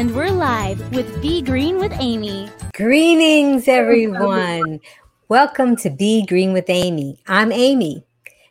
And we're live with Be Green with Amy. Greetings, everyone. Welcome to Be Green with Amy. I'm Amy.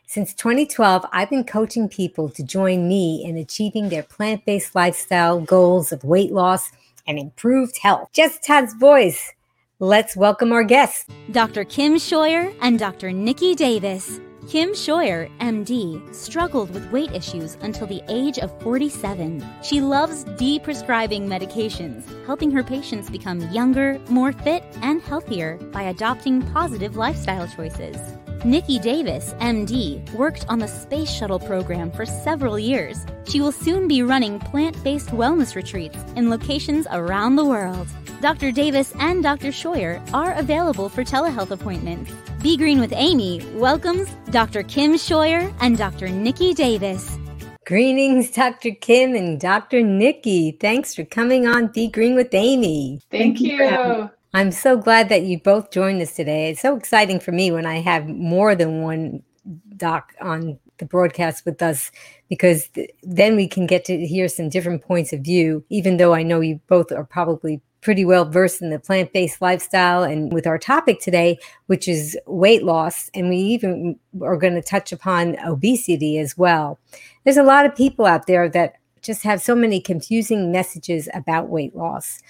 Since 2012, I've been coaching people to join me in achieving their plant based lifestyle goals of weight loss and improved health. Just Todd's voice. Let's welcome our guests Dr. Kim Scheuer and Dr. Nikki Davis. Kim Scheuer, MD, struggled with weight issues until the age of 47. She loves de-prescribing medications, helping her patients become younger, more fit, and healthier by adopting positive lifestyle choices. Nikki Davis, MD, worked on the Space Shuttle program for several years. She will soon be running plant based wellness retreats in locations around the world. Dr. Davis and Dr. Scheuer are available for telehealth appointments. Be Green with Amy welcomes Dr. Kim Scheuer and Dr. Nikki Davis. Greetings, Dr. Kim and Dr. Nikki. Thanks for coming on Be Green with Amy. Thank, Thank you. you I'm so glad that you both joined us today. It's so exciting for me when I have more than one doc on the broadcast with us because th- then we can get to hear some different points of view, even though I know you both are probably pretty well versed in the plant based lifestyle and with our topic today, which is weight loss. And we even are going to touch upon obesity as well. There's a lot of people out there that just have so many confusing messages about weight loss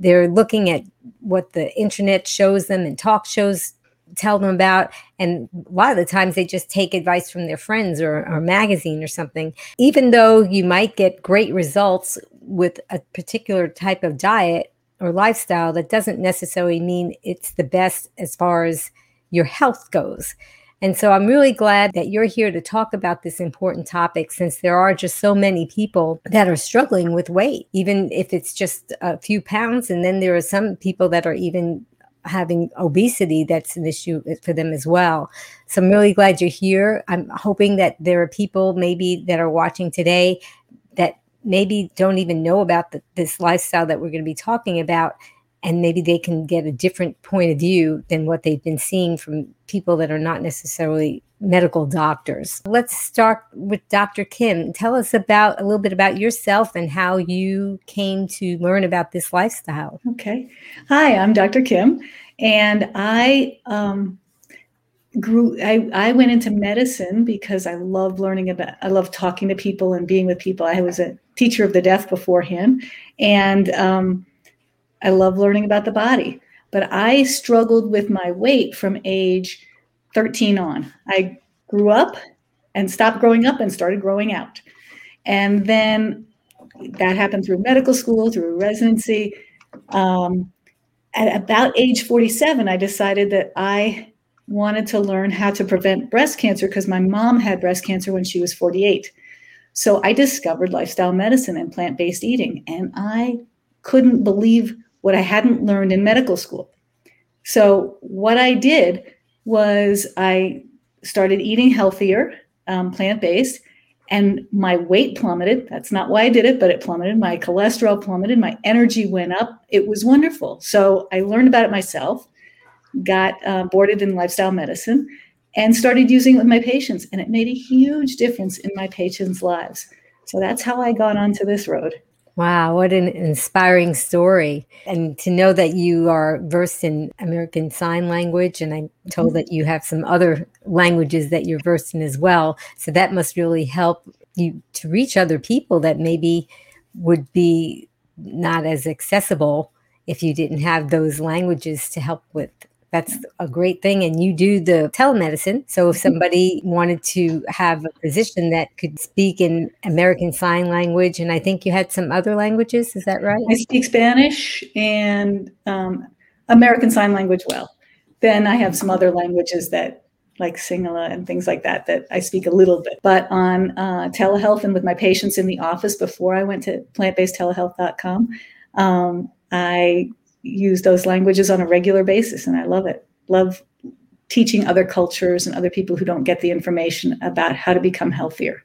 they're looking at what the internet shows them and talk shows tell them about and a lot of the times they just take advice from their friends or, or magazine or something. Even though you might get great results with a particular type of diet or lifestyle that doesn't necessarily mean it's the best as far as your health goes and so I'm really glad that you're here to talk about this important topic since there are just so many people that are struggling with weight, even if it's just a few pounds. And then there are some people that are even having obesity that's an issue for them as well. So I'm really glad you're here. I'm hoping that there are people maybe that are watching today that maybe don't even know about the, this lifestyle that we're going to be talking about and maybe they can get a different point of view than what they've been seeing from people that are not necessarily medical doctors. Let's start with Dr. Kim. Tell us about a little bit about yourself and how you came to learn about this lifestyle. Okay. Hi, I'm Dr. Kim, and I um, grew. I, I went into medicine because I love learning about. I love talking to people and being with people. I was a teacher of the deaf beforehand, and um, I love learning about the body, but I struggled with my weight from age 13 on. I grew up and stopped growing up and started growing out. And then that happened through medical school, through residency. Um, at about age 47, I decided that I wanted to learn how to prevent breast cancer because my mom had breast cancer when she was 48. So I discovered lifestyle medicine and plant based eating, and I couldn't believe what I hadn't learned in medical school. So, what I did was I started eating healthier, um, plant based, and my weight plummeted. That's not why I did it, but it plummeted. My cholesterol plummeted. My energy went up. It was wonderful. So, I learned about it myself, got uh, boarded in lifestyle medicine, and started using it with my patients. And it made a huge difference in my patients' lives. So, that's how I got onto this road. Wow, what an inspiring story. And to know that you are versed in American Sign Language, and I'm told mm-hmm. that you have some other languages that you're versed in as well. So that must really help you to reach other people that maybe would be not as accessible if you didn't have those languages to help with that's a great thing. And you do the telemedicine. So if mm-hmm. somebody wanted to have a physician that could speak in American Sign Language, and I think you had some other languages, is that right? I speak Spanish and um, American Sign Language well. Then I have some other languages that like Sinhala and things like that that I speak a little bit. But on uh, telehealth and with my patients in the office before I went to plantbasedtelehealth.com, um, I use those languages on a regular basis and i love it. Love teaching other cultures and other people who don't get the information about how to become healthier.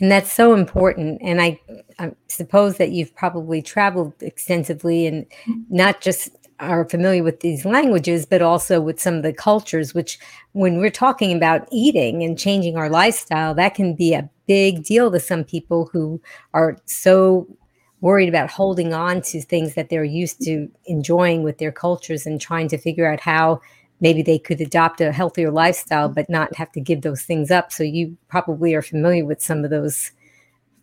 And that's so important and i, I suppose that you've probably traveled extensively and not just are familiar with these languages but also with some of the cultures which when we're talking about eating and changing our lifestyle that can be a big deal to some people who are so worried about holding on to things that they're used to enjoying with their cultures and trying to figure out how maybe they could adopt a healthier lifestyle but not have to give those things up. So you probably are familiar with some of those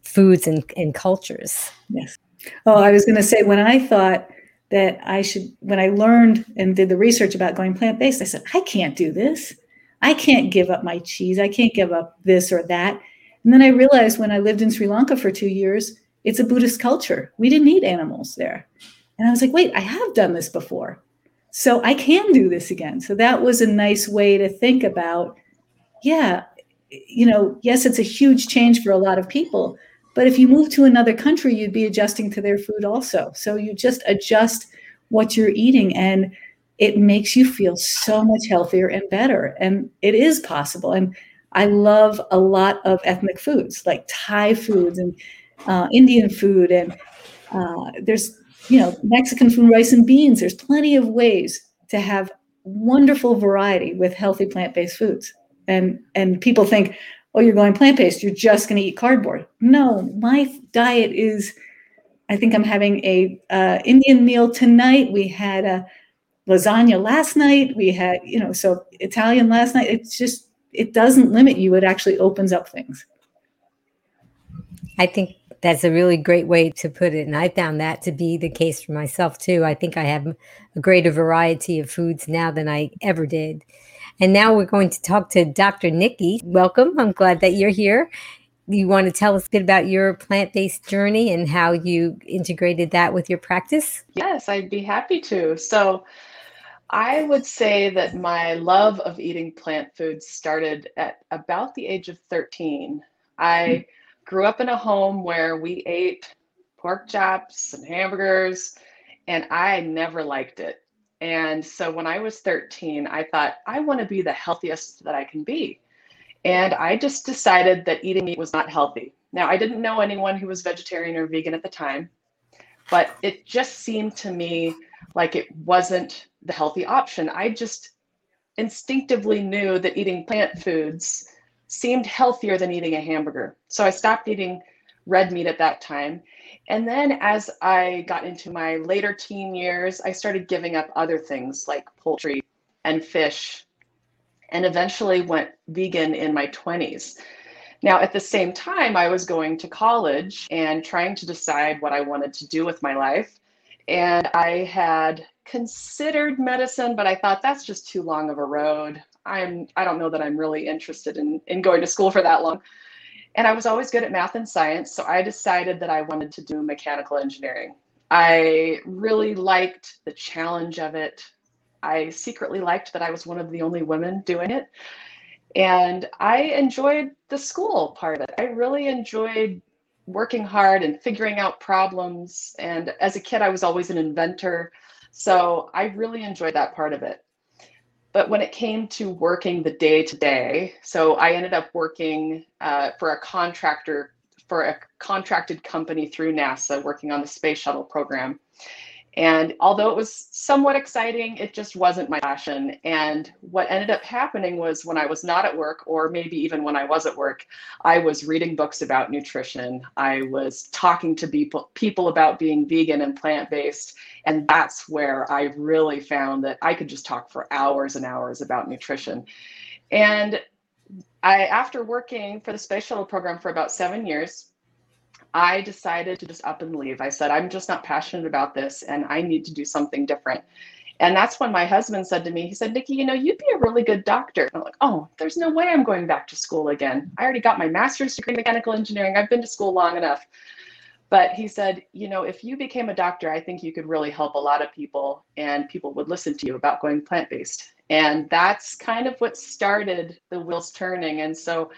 foods and, and cultures. Yes. Oh, I was going to say when I thought that I should, when I learned and did the research about going plant based, I said, I can't do this. I can't give up my cheese. I can't give up this or that. And then I realized when I lived in Sri Lanka for two years, it's a Buddhist culture. We didn't eat animals there. And I was like, wait, I have done this before. So I can do this again. So that was a nice way to think about, yeah, you know, yes, it's a huge change for a lot of people, but if you move to another country, you'd be adjusting to their food also. So you just adjust what you're eating and it makes you feel so much healthier and better. And it is possible. And I love a lot of ethnic foods like Thai foods and uh, Indian food. And uh, there's, you know, Mexican food, rice and beans. There's plenty of ways to have wonderful variety with healthy plant-based foods. And, and people think, oh, you're going plant based, you're just going to eat cardboard. No, my diet is, I think I'm having a uh, Indian meal tonight. We had a lasagna last night. We had, you know, so Italian last night. It's just, it doesn't limit you. It actually opens up things. I think that's a really great way to put it. And I found that to be the case for myself too. I think I have a greater variety of foods now than I ever did. And now we're going to talk to Dr. Nikki. Welcome. I'm glad that you're here. You want to tell us a bit about your plant based journey and how you integrated that with your practice? Yes, I'd be happy to. So, I would say that my love of eating plant foods started at about the age of 13. I hmm. Grew up in a home where we ate pork chops and hamburgers, and I never liked it. And so when I was 13, I thought, I want to be the healthiest that I can be. And I just decided that eating meat was not healthy. Now, I didn't know anyone who was vegetarian or vegan at the time, but it just seemed to me like it wasn't the healthy option. I just instinctively knew that eating plant foods seemed healthier than eating a hamburger. So I stopped eating red meat at that time. And then as I got into my later teen years, I started giving up other things like poultry and fish, and eventually went vegan in my 20s. Now, at the same time, I was going to college and trying to decide what I wanted to do with my life. And I had considered medicine, but I thought that's just too long of a road. I'm I don't know that I'm really interested in in going to school for that long. And I was always good at math and science, so I decided that I wanted to do mechanical engineering. I really liked the challenge of it. I secretly liked that I was one of the only women doing it. And I enjoyed the school part of it. I really enjoyed working hard and figuring out problems. And as a kid, I was always an inventor. So I really enjoyed that part of it. But when it came to working the day to day, so I ended up working uh, for a contractor, for a contracted company through NASA, working on the space shuttle program. And although it was somewhat exciting, it just wasn't my passion. And what ended up happening was when I was not at work, or maybe even when I was at work, I was reading books about nutrition. I was talking to people, people about being vegan and plant based. And that's where I really found that I could just talk for hours and hours about nutrition. And I, after working for the space shuttle program for about seven years, I decided to just up and leave. I said, I'm just not passionate about this and I need to do something different. And that's when my husband said to me, he said, Nikki, you know, you'd be a really good doctor. And I'm like, oh, there's no way I'm going back to school again. I already got my master's degree in mechanical engineering. I've been to school long enough. But he said, you know, if you became a doctor, I think you could really help a lot of people and people would listen to you about going plant based. And that's kind of what started the wheels turning. And so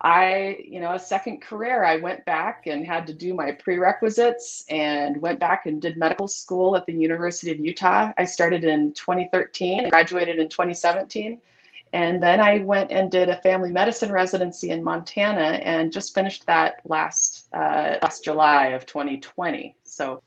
I, you know, a second career, I went back and had to do my prerequisites and went back and did medical school at the University of Utah. I started in 2013 and graduated in 2017. And then I went and did a family medicine residency in Montana and just finished that last uh, last July of 2020. So,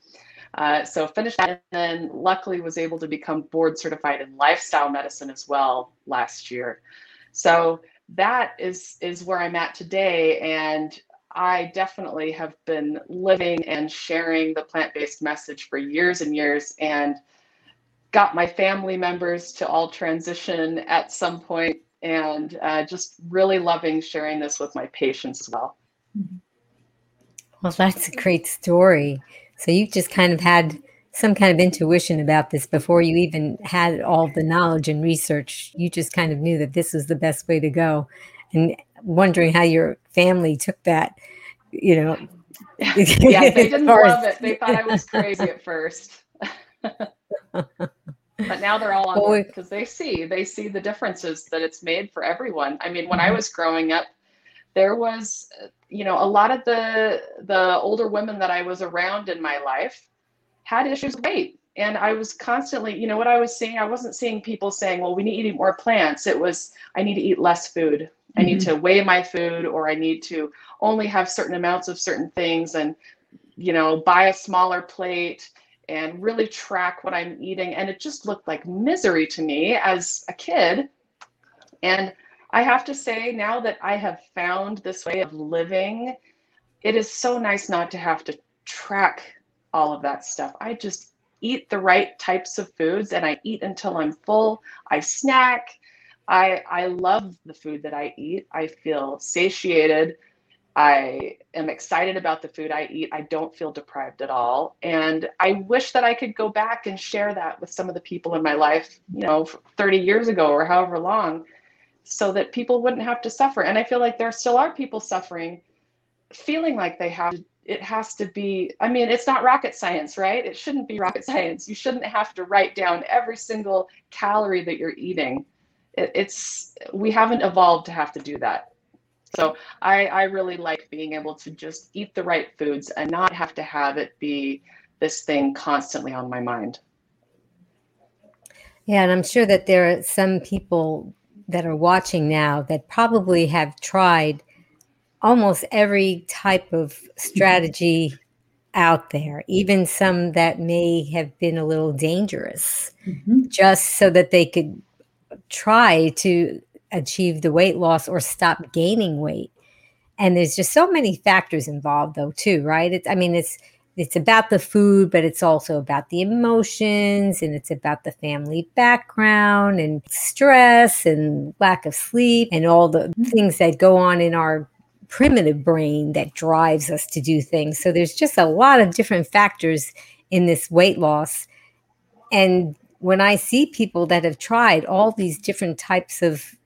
uh, so finished that and then luckily was able to become board certified in lifestyle medicine as well last year. So that is is where I'm at today. And I definitely have been living and sharing the plant based message for years and years and got my family members to all transition at some point and uh, just really loving sharing this with my patients as well. Well, that's a great story. So you've just kind of had some kind of intuition about this before you even had all the knowledge and research. You just kind of knew that this was the best way to go. And wondering how your family took that, you know. yeah, they didn't love it. They thought I was crazy at first. but now they're all on board because they see they see the differences that it's made for everyone. I mean, when I mm-hmm. was growing up, there was you know a lot of the the older women that I was around in my life had issues with weight. And i was constantly you know what i was seeing? I wasn't seeing people saying well we need to eat more plants. It was i need to eat less food. Mm-hmm. i need mm-hmm. to weigh my food or i need to only have certain amounts of certain things and you know buy a smaller plate and really track what i'm eating. And it just looked like misery to me as a kid. And i have to say now that i have found this way of living it is so nice not to have to track all of that stuff. I just eat the right types of foods and I eat until I'm full. I snack. I I love the food that I eat. I feel satiated. I am excited about the food I eat. I don't feel deprived at all. And I wish that I could go back and share that with some of the people in my life, you know, 30 years ago or however long, so that people wouldn't have to suffer. And I feel like there still are people suffering, feeling like they have to it has to be i mean it's not rocket science right? It shouldn't be rocket science. You shouldn't have to write down every single calorie that you're eating. It, it's we haven't evolved to have to do that. So I, I really like being able to just eat the right foods and not have to have it be this thing constantly on my mind. Yeah and i'm sure that there are some people that are watching now that probably have tried almost every type of strategy out there, even some that may have been a little dangerous, mm-hmm. just so that they could try to achieve the weight loss or stop gaining weight. And there's just so many factors involved, though, too, right? It's, I mean, it's it's about the food, but it's also about the emotions and it's about the family background and stress and lack of sleep and all the mm-hmm. things that go on in our primitive brain that drives us to do things. So there's just a lot of different factors in this weight loss. And when I see people that have tried all these different types of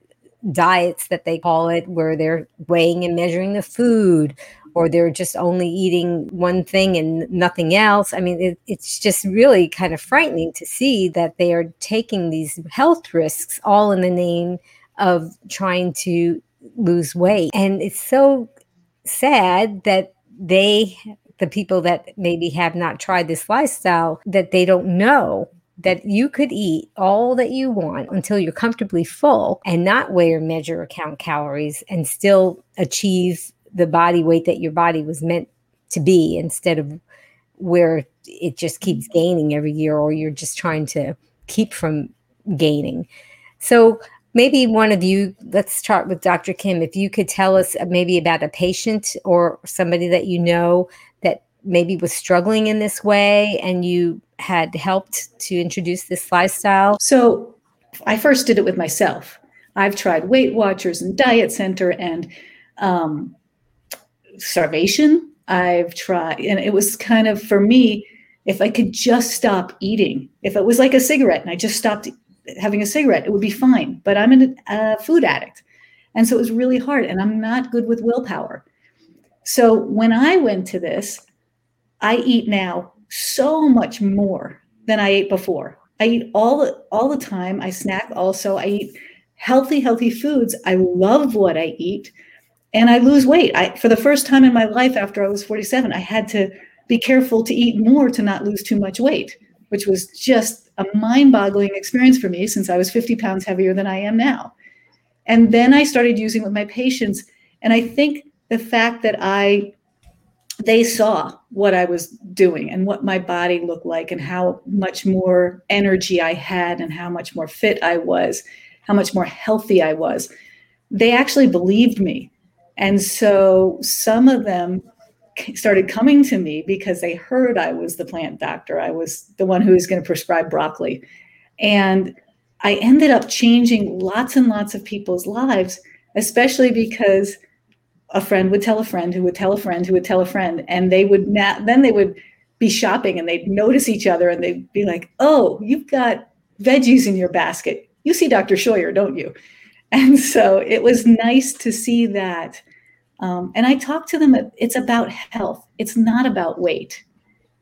diets that they call it, where they're weighing and measuring the food, or they're just only eating one thing and nothing else. I mean, it, it's just really kind of frightening to see that they are taking these health risks all in the name of trying to lose weight. And it's so sad that they, the people that maybe have not tried this lifestyle, that they don't know that you could eat all that you want until you're comfortably full and not weigh or measure or count calories and still achieve the body weight that your body was meant to be instead of where it just keeps gaining every year or you're just trying to keep from gaining. So maybe one of you, let's start with Dr. Kim. If you could tell us maybe about a patient or somebody that you know that maybe was struggling in this way and you had helped to introduce this lifestyle. So I first did it with myself. I've tried Weight Watchers and Diet Center and um, starvation. I've tried, and it was kind of for me, if I could just stop eating, if it was like a cigarette and I just stopped having a cigarette, it would be fine. But I'm a uh, food addict. And so it was really hard. And I'm not good with willpower. So when I went to this, I eat now so much more than I ate before. I eat all all the time. I snack also. I eat healthy, healthy foods. I love what I eat. And I lose weight. I for the first time in my life after I was 47, I had to be careful to eat more to not lose too much weight, which was just a mind boggling experience for me since I was 50 pounds heavier than I am now. And then I started using with my patients. And I think the fact that I, they saw what I was doing and what my body looked like and how much more energy I had and how much more fit I was, how much more healthy I was. They actually believed me. And so some of them started coming to me because they heard I was the plant doctor. I was the one who was going to prescribe broccoli. And I ended up changing lots and lots of people's lives, especially because a friend would tell a friend who would tell a friend who would tell a friend and they would then they would be shopping and they'd notice each other and they'd be like oh you've got veggies in your basket you see dr scheuer don't you and so it was nice to see that um, and i talk to them it's about health. It's not about weight.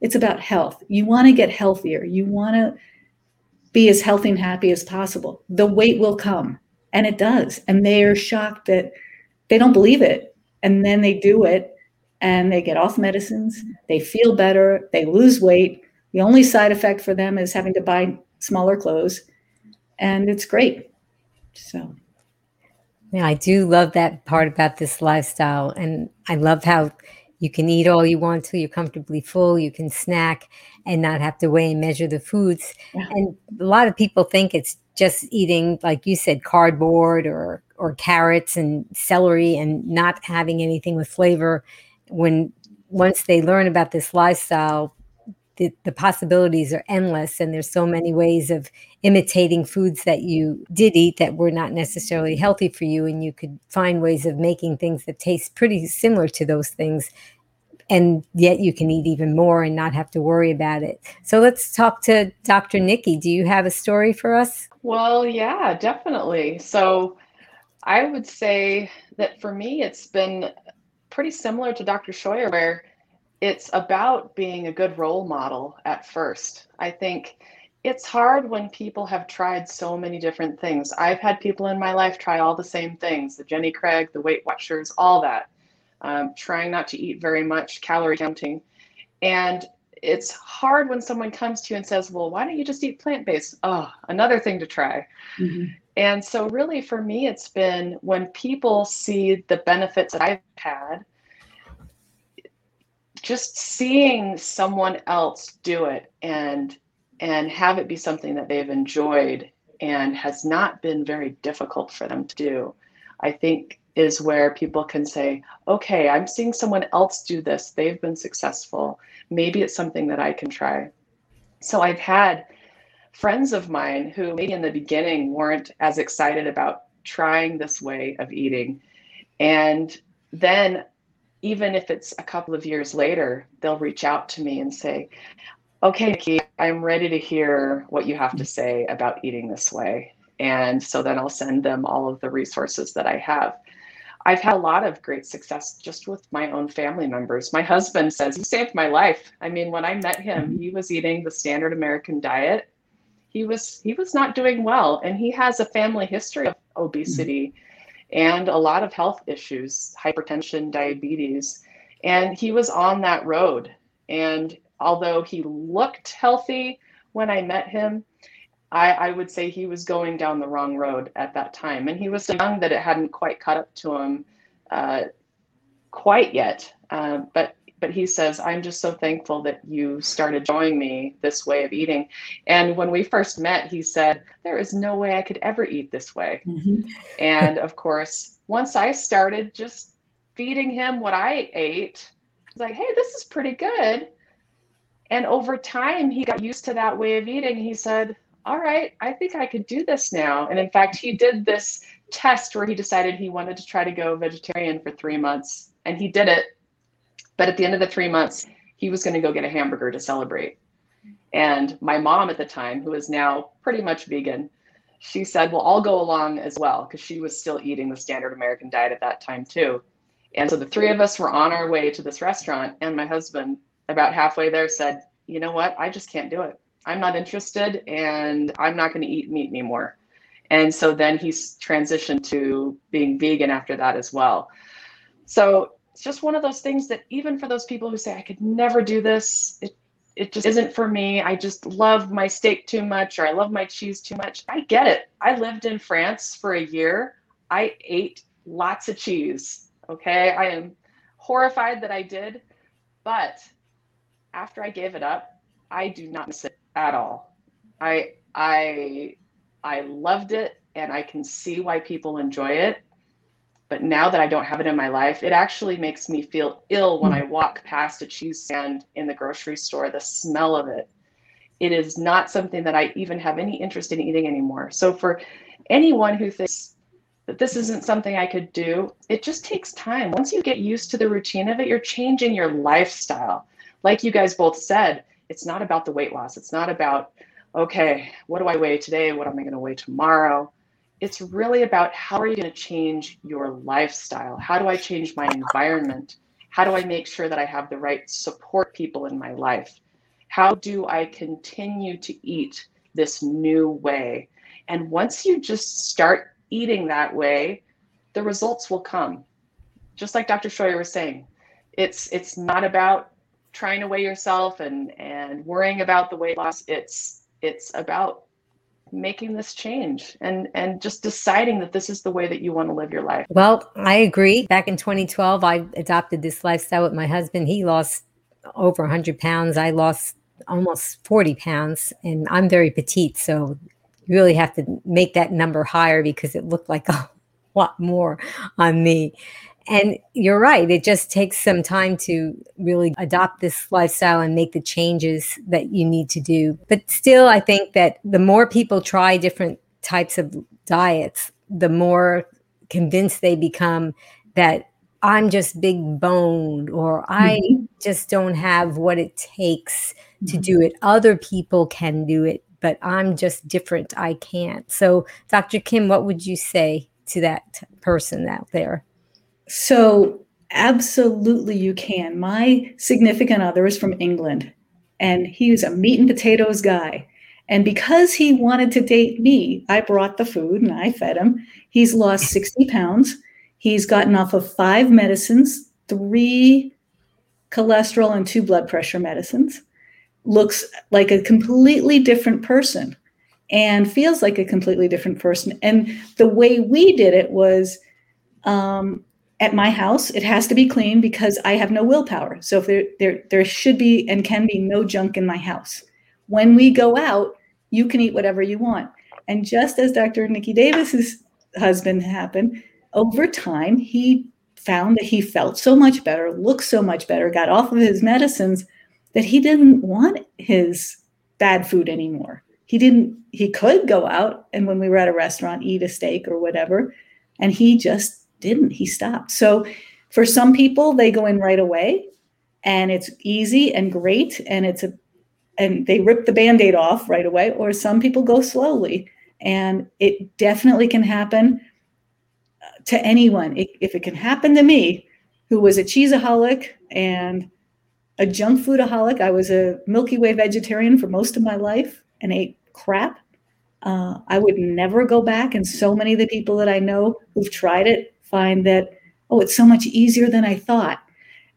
It's about health. You want to get healthier. You want to be as healthy and happy as possible. The weight will come and it does. And they are shocked that they don't believe it. And then they do it and they get off medicines. They feel better. They lose weight. The only side effect for them is having to buy smaller clothes. And it's great. So yeah i do love that part about this lifestyle and i love how you can eat all you want till you're comfortably full you can snack and not have to weigh and measure the foods yeah. and a lot of people think it's just eating like you said cardboard or or carrots and celery and not having anything with flavor when once they learn about this lifestyle the, the possibilities are endless and there's so many ways of imitating foods that you did eat that were not necessarily healthy for you and you could find ways of making things that taste pretty similar to those things and yet you can eat even more and not have to worry about it. So let's talk to Dr. Nikki. Do you have a story for us? Well, yeah, definitely. So I would say that for me, it's been pretty similar to Dr. Scheuer, where it's about being a good role model at first. I think it's hard when people have tried so many different things. I've had people in my life try all the same things the Jenny Craig, the Weight Watchers, all that, um, trying not to eat very much, calorie counting. And it's hard when someone comes to you and says, Well, why don't you just eat plant based? Oh, another thing to try. Mm-hmm. And so, really, for me, it's been when people see the benefits that I've had, just seeing someone else do it and and have it be something that they've enjoyed and has not been very difficult for them to do i think is where people can say okay i'm seeing someone else do this. They've been successful. Maybe it's something that i can try. So i've had friends of mine who maybe in the beginning weren't as excited about trying this way of eating. And then, even if it's a couple of years later, they'll reach out to me and say, Okay, Nikki, I'm ready to hear what you have to say about eating this way. And so then I'll send them all of the resources that I have. I've had a lot of great success just with my own family members. My husband says he saved my life. I mean, when I met him, he was eating the standard American diet he was he was not doing well and he has a family history of obesity mm-hmm. and a lot of health issues hypertension diabetes and he was on that road and although he looked healthy when i met him I, I, would say he was going down the wrong road at that time and he was so young that it hadn't quite caught up to him uh, quite yet uh, but but he says, I'm just so thankful that you started showing me this way of eating. And when we first met, he said, There is no way I could ever eat this way. Mm-hmm. and of course, once I started just feeding him what I ate, I was like, Hey, this is pretty good. And over time, he got used to that way of eating. He said, All right, I think I could do this now. And in fact, he did this test where he decided he wanted to try to go vegetarian for three months. And he did it but at the end of the three months, he was going to go get a hamburger to celebrate. And my mom at the time, who is now pretty much vegan, she said, Well, I'll go along as well, because she was still eating the standard American diet at that time, too. And so the three of us were on our way to this restaurant. And my husband, about halfway there, said, You know what? I just can't do it. I'm not interested and I'm not going to eat meat anymore. And so then he's transitioned to being vegan after that as well. So it's just one of those things that even for those people who say I could never do this, it it just isn't for me. I just love my steak too much or I love my cheese too much. I get it. I lived in France for a year. I ate lots of cheese. Okay. I am horrified that I did. But after I gave it up, I do not miss it at all. I I I loved it and I can see why people enjoy it But now that I don't have it in my life, it actually makes me feel ill when I walk past a cheese stand in the grocery store, the smell of it. It is not something that I even have any interest in eating anymore. So, for anyone who thinks that this isn't something I could do, it just takes time. Once you get used to the routine of it, you're changing your lifestyle. Like you guys both said, it's not about the weight loss. It's not about, okay, what do I weigh today? What am I going to weigh tomorrow? It's really about how are you going to change your lifestyle? How do I change my environment? How do I make sure that I have the right support people in my life? How do I continue to eat this new way? And once you just start eating that way, the results will come. Just like Dr. Scheuer was saying, it's it's not about trying to weigh yourself and and worrying about the weight loss. It's it's about making this change and and just deciding that this is the way that you want to live your life. Well, I agree. Back in 2012, I adopted this lifestyle with my husband. He lost over 100 pounds. I lost almost 40 pounds, and I'm very petite, so you really have to make that number higher because it looked like a lot more on me. And you're right, it just takes some time to really adopt this lifestyle and make the changes that you need to do. But still, I think that the more people try different types of diets, the more convinced they become that I'm just big boned or I mm-hmm. just don't have what it takes to mm-hmm. do it. Other people can do it but I'm just different. I can't. So, Dr. Kim, what would you say to that person out there? So, absolutely, you can. My significant other is from England, and he was a meat and potatoes guy. And because he wanted to date me, I brought the food and I fed him. He's lost 60 pounds. He's gotten off of five medicines, three cholesterol and two blood pressure medicines looks like a completely different person and feels like a completely different person. And the way we did it was um, at my house, it has to be clean because I have no willpower. So if there, there, there should be and can be no junk in my house. When we go out, you can eat whatever you want. And just as Dr. Nikki Davis's husband happened, over time, he found that he felt so much better, looked so much better, got off of his medicines that he didn't want his bad food anymore. He didn't, he could go out and when we were at a restaurant, eat a steak or whatever. And he just didn't. He stopped. So for some people, they go in right away and it's easy and great. And it's a, and they rip the band aid off right away. Or some people go slowly. And it definitely can happen uh, to anyone. It, if it can happen to me, who was a cheeseaholic and a junk foodaholic. I was a Milky Way vegetarian for most of my life and ate crap. Uh, I would never go back. And so many of the people that I know who've tried it find that, oh, it's so much easier than I thought.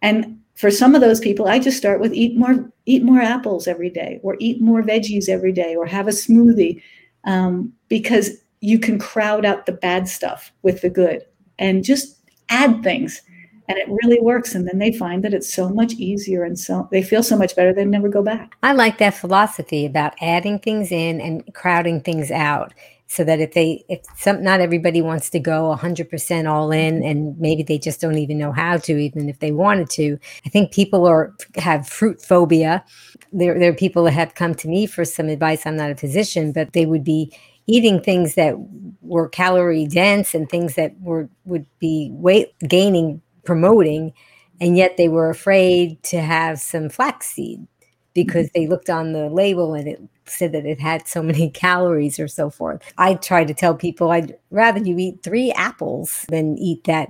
And for some of those people, I just start with eat more, eat more apples every day, or eat more veggies every day, or have a smoothie, um, because you can crowd out the bad stuff with the good, and just add things. And it really works and then they find that it's so much easier and so they feel so much better they never go back. I like that philosophy about adding things in and crowding things out so that if they if some not everybody wants to go 100% all in mm-hmm. and maybe they just don't even know how to even if they wanted to i think people are have fruit phobia there, there are people that have come to me for some advice i'm not a physician but they would be eating things that were calorie dense and things that were would be weight gaining promoting, and yet they were afraid to have some flaxseed because mm-hmm. they looked on the label and it said that it had so many calories or so forth. I try to tell people I'd rather you eat three apples than eat that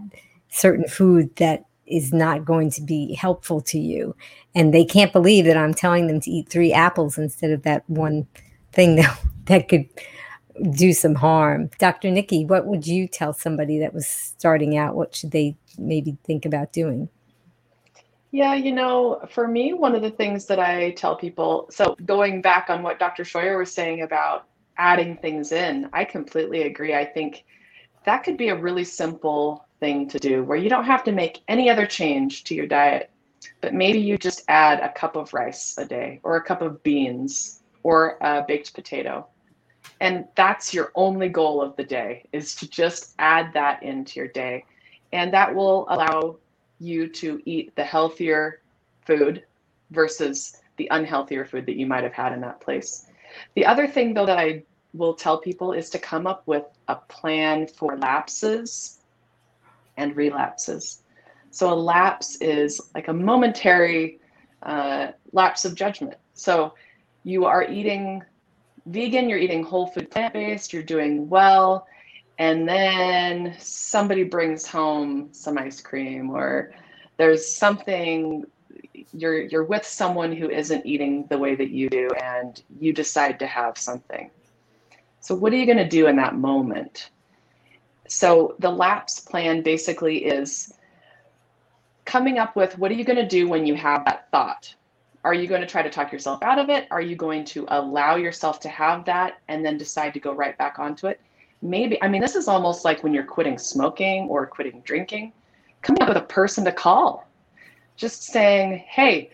certain food that is not going to be helpful to you. And they can't believe that I'm telling them to eat three apples instead of that one thing that, that could do some harm. Dr. Nikki, what would you tell somebody that was starting out? What should they maybe think about doing? Yeah, you know, for me, one of the things that I tell people, so going back on what Dr. Scheuer was saying about adding things in, I completely agree. I think that could be a really simple thing to do where you don't have to make any other change to your diet, but maybe you just add a cup of rice a day or a cup of beans or a baked potato. And that's your only goal of the day is to just add that into your day And that will allow you to eat the healthier food versus the unhealthier food that you might have had in that place. The other thing, though, that I will tell people is to come up with a plan for lapses and relapses. So, a lapse is like a momentary uh, lapse of judgment. So, you are eating vegan, you're eating whole food plant based, you're doing well, and then somebody brings home some ice cream or there's something you're you're with someone who isn't eating the way that you do and you decide to have something. So what are you going to do in that moment? So the lapse plan basically is coming up with what are you going to do when you have that thought? Are you going to try to talk yourself out of it? Are you going to allow yourself to have that and then decide to go right back onto it maybe i mean this is almost like when you're quitting smoking or quitting drinking coming up with a person to call just saying, hey,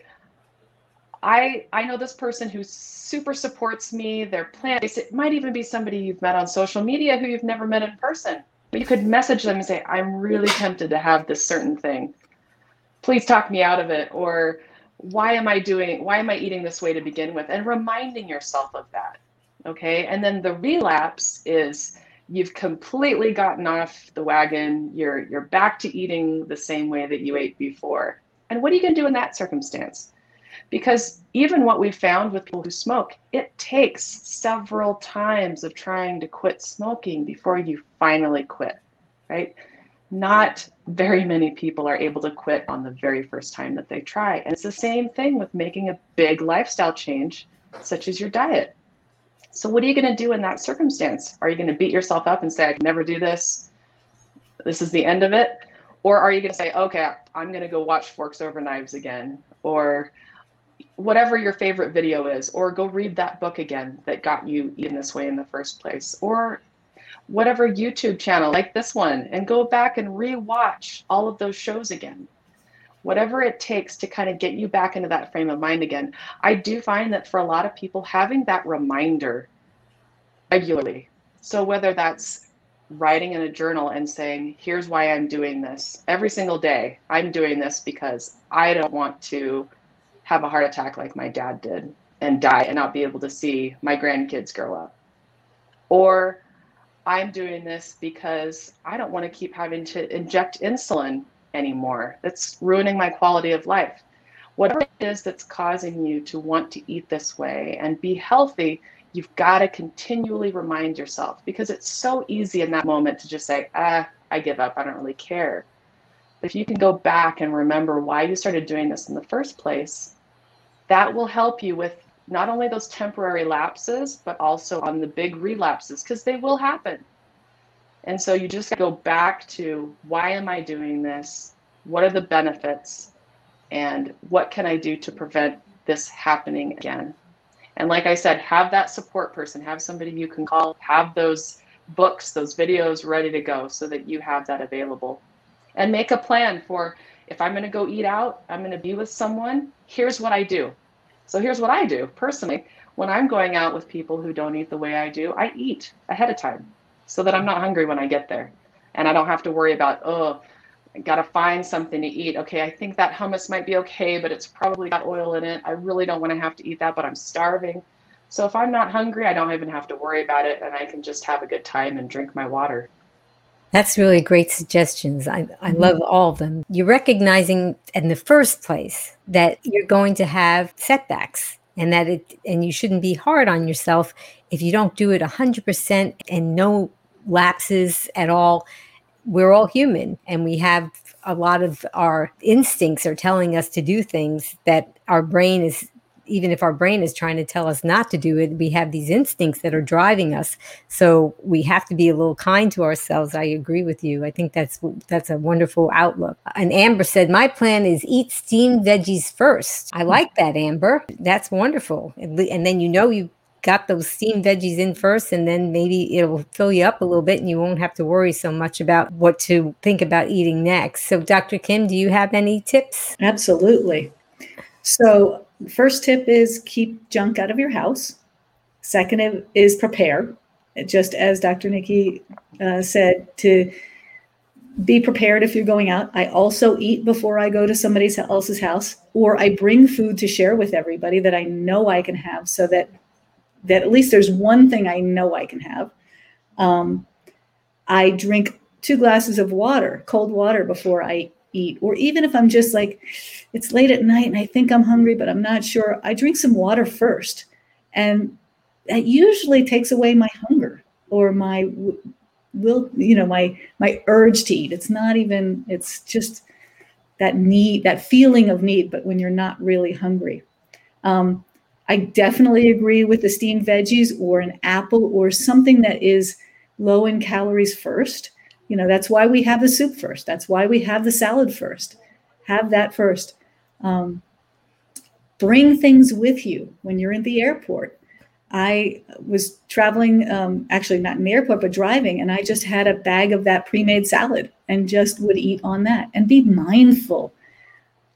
I I know this person who super supports me. They're plant based. It might even be somebody you've met on social media who you've never met in person. But you could message them and say, I'm really tempted to have this certain thing. Please talk me out of it. Or why am I doing why am I eating this way to begin with? And reminding yourself of that. Okay. And then the relapse is you've completely gotten off the wagon. You're you're back to eating the same way that you ate before and what are you going to do in that circumstance? Because even what we found with people who smoke, it takes several times of trying to quit smoking before you finally quit, right? Not very many people are able to quit on the very first time that they try. And it's the same thing with making a big lifestyle change, such as your diet. So, what are you going to do in that circumstance? Are you going to beat yourself up and say, I can never do this? This is the end of it? Or are you going to say, okay, I'm going to go watch Forks Over Knives again? Or whatever your favorite video is, or go read that book again that got you in this way in the first place, or whatever YouTube channel like this one, and go back and rewatch all of those shows again. Whatever it takes to kind of get you back into that frame of mind again. I do find that for a lot of people, having that reminder regularly, so whether that's writing in a journal and saying, here's why I'm doing this every single day. I'm doing this because I don't want to have a heart attack like my dad did and die and not be able to see my grandkids grow up. Or I'm doing this because I don't want to keep having to inject insulin anymore. That's ruining my quality of life. Whatever it is that's causing you to want to eat this way and be healthy, you've got to continually remind yourself because it's so easy in that moment to just say, ah, I give up. I don't really care. But if you can go back and remember why you started doing this in the first place, that will help you with not only those temporary lapses, but also on the big relapses because they will happen. And so you just go back to why am I doing this? What are the benefits? And what can I do to prevent this happening again? And like I said, have that support person, have somebody you can call, have those books, those videos ready to go so that you have that available. And make a plan for if I'm going to go eat out, I'm going to be with someone, here's what I do. So here's what I do personally. When I'm going out with people who don't eat the way I do, I eat ahead of time so that I'm not hungry when I get there. And I don't have to worry about, oh, I got to find something to eat. Okay, I think that hummus might be okay, but it's probably got oil in it. I really don't want to have to eat that, but I'm starving. So if I'm not hungry, I don't even have to worry about it and I can just have a good time and drink my water. That's really great suggestions. I, I mm-hmm. love all of them. You're recognizing in the first place that you're going to have setbacks and that it and you shouldn't be hard on yourself if you don't do it 100% and no lapses at all we're all human. And we have a lot of our instincts are telling us to do things that our brain is even if our brain is trying to tell us not to do it we have these instincts that are driving us. So we have to be a little kind to ourselves. I agree with you. I think that's that's a wonderful outlook. And amber said my plan is eat steamed veggies first. I like that amber. That's wonderful. And then you know you got those steamed veggies in first, and then maybe it'll fill you up a little bit and you won't have to worry so much about what to think about eating next. So, Dr. Kim, do you have any tips? Absolutely. So, first tip is keep junk out of your house. Second is prepare, just as Dr. Nikki uh, said, to be prepared if you're going out. I also eat before I go to somebody else's house, or I bring food to share with everybody that I know I can have, so that that at least there's one thing I know I can have. Um, I drink two glasses of water, cold water, before I eat, or even if I'm just like, it's late at night and I think I'm hungry, but I'm not sure, I drink some water first. And that usually takes away my hunger or my will, you know, my my urge to eat. It's not even, it's just that need, that feeling of need, but when you're not really hungry. Um, I definitely agree with the steamed veggies or an apple or something that is low in calories first. You know, that's why we have the soup first. That's why we have the salad first. Have that first. Um, bring things with you when you're in the airport. I was traveling, um, actually not in the airport, but driving, and I just had a bag of that pre made salad and just would eat on that and be mindful.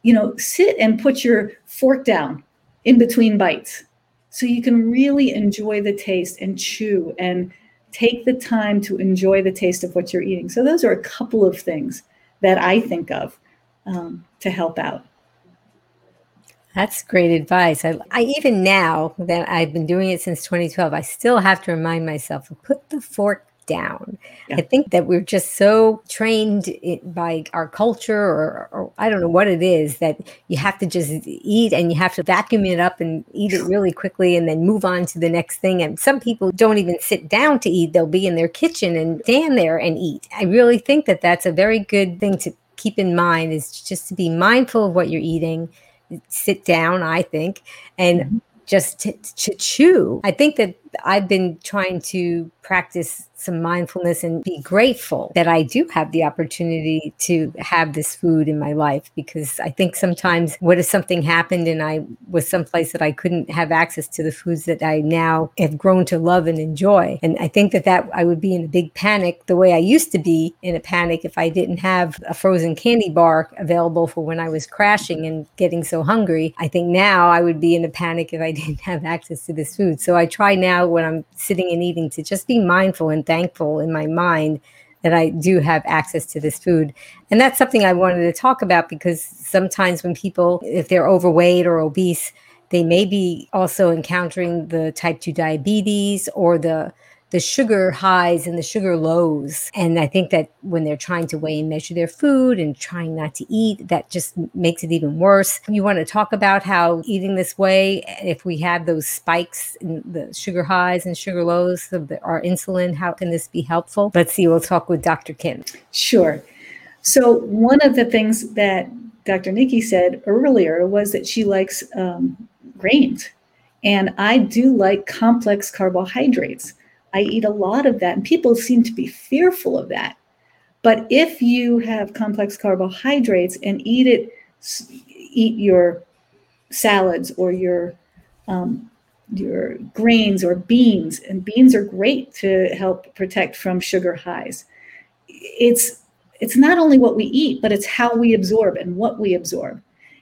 You know, sit and put your fork down in between bites so you can really enjoy the taste and chew and take the time to enjoy the taste of what you're eating. So, those are a couple of things that I think of um, to help out. That's great advice. I, I, even now that I've been doing it since 2012, I still have to remind myself put the fork down. Yeah. I think that we're just so trained by our culture, or, or, I don't know what it is, that you have to just eat and you have to vacuum it up and eat it really quickly and then move on to the next thing. And some people don't even sit down to eat, they'll be in their kitchen and stand there and eat. I really think that that's a very good thing to keep in mind is just to be mindful of what you're eating sit down i think and mm-hmm. just to, to chew i think that i've been trying to practice some mindfulness and be grateful that I do have the opportunity to have this food in my life because I think sometimes what if something happened and I was someplace that I couldn't have access to the foods that I now have grown to love and enjoy. And I think that that I would be in a big panic the way I used to be in a panic if I didn't have a frozen candy bar available for when I was crashing and getting so hungry. I think now I would be in a panic if I didn't have access to this food. So I try now when I'm sitting and eating to just be mindful and thankful in my mind that I do have access to this food. And that's something I wanted to talk about because sometimes when people, if they're overweight or obese, they may be also encountering the type 2 diabetes or the the sugar highs and the sugar lows. And I think that when they're trying to weigh and measure their food and trying not to eat, that just makes it even worse. You want to talk about how eating this way, if we have those spikes in the sugar highs and sugar lows of our insulin, how can this be helpful? Let's see, we'll talk with Dr. Kim. Sure. So, one of the things that Dr. Nikki said earlier was that she likes um, grains. And I do like complex carbohydrates. I eat a lot of that, and people seem to be fearful of that. But if you have complex carbohydrates and eat it, eat your salads or your um, your grains or beans, and beans are great to help protect from sugar highs. It's it's not only what we eat, but it's how we absorb and what we absorb.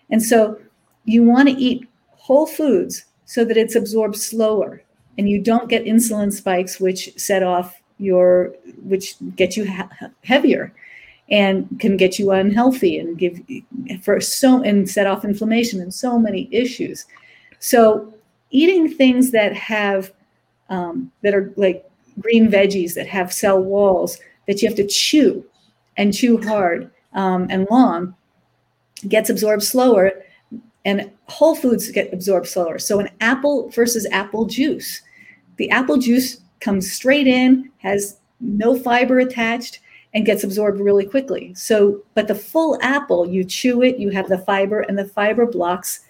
And so you want to eat whole foods so that it's absorbed slower and you don't get insulin spikes which set off your which get you heavier and can get you unhealthy and give for so and set off inflammation and so many issues. So eating things that have um, that are like green veggies that have cell walls that you have to chew and chew hard um, and long gets absorbed slower and whole foods get absorbed slower. So an apple versus apple juice the apple juice comes straight in, has no fiber attached, and gets absorbed really quickly. So, but the full apple, you chew it, you have the fiber, and the fiber blocks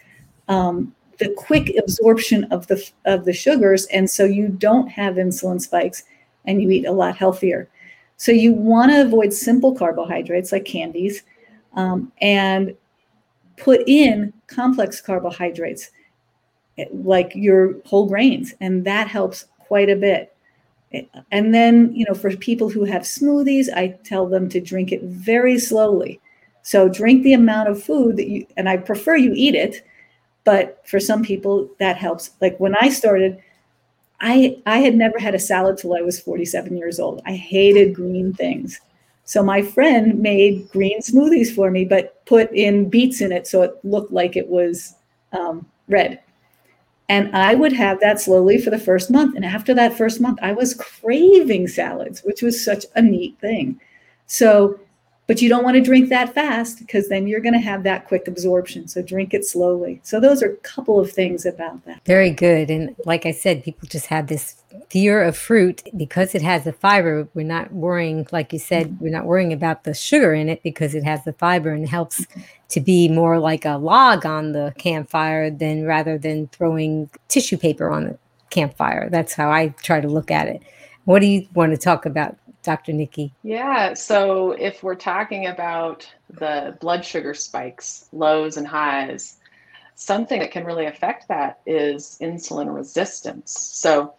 um, the quick absorption of the of the sugars, and so you don't have insulin spikes, and you eat a lot healthier. So you want to avoid simple carbohydrates like candies, um, and put in complex carbohydrates like your whole grains, and that helps quite a bit. And then, you know, for people who have smoothies, I tell them to drink it very slowly. So drink the amount of food that you, and I prefer you eat it, but for some people that helps. Like when I started, I I had never had a salad till I was 47 years old. I hated green things. So my friend made green smoothies for me, but put in beets in it so it looked like it was um, red. And I would have that slowly for the first month. And after that first month, I was craving salads, which was such a neat thing. So but you don't want to drink that fast because then you're going to have that quick absorption. So drink it slowly. So those are a couple of things about that. Very good. And like I said, people just have this fear of fruit because it has the fiber. We're not worrying, like you said, mm-hmm. we're not worrying about the sugar in it because it has the fiber and helps to be more like a log on the campfire than rather than throwing tissue paper on the campfire. That's how I try to look at it. What do you want to talk about Dr. Nikki? Yeah, so if we're talking about the blood sugar spikes, lows and highs, something that can really affect that is insulin resistance. So,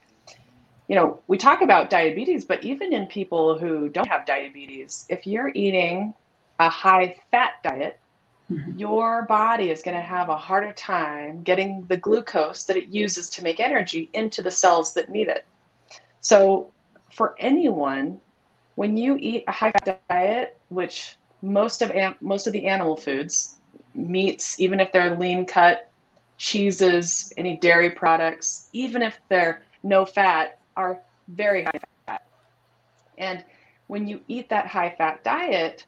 you know, we talk about diabetes, but even in people who don't have diabetes, if you're eating a high fat diet, mm-hmm. your body is going to have a harder time getting the glucose that it uses to make energy into the cells that need it. So, for anyone when you eat a high fat diet, which most of most of the animal foods, meats, even if they're lean cut, cheeses, any dairy products, even if they're no fat, are very high fat. And when you eat that high fat diet,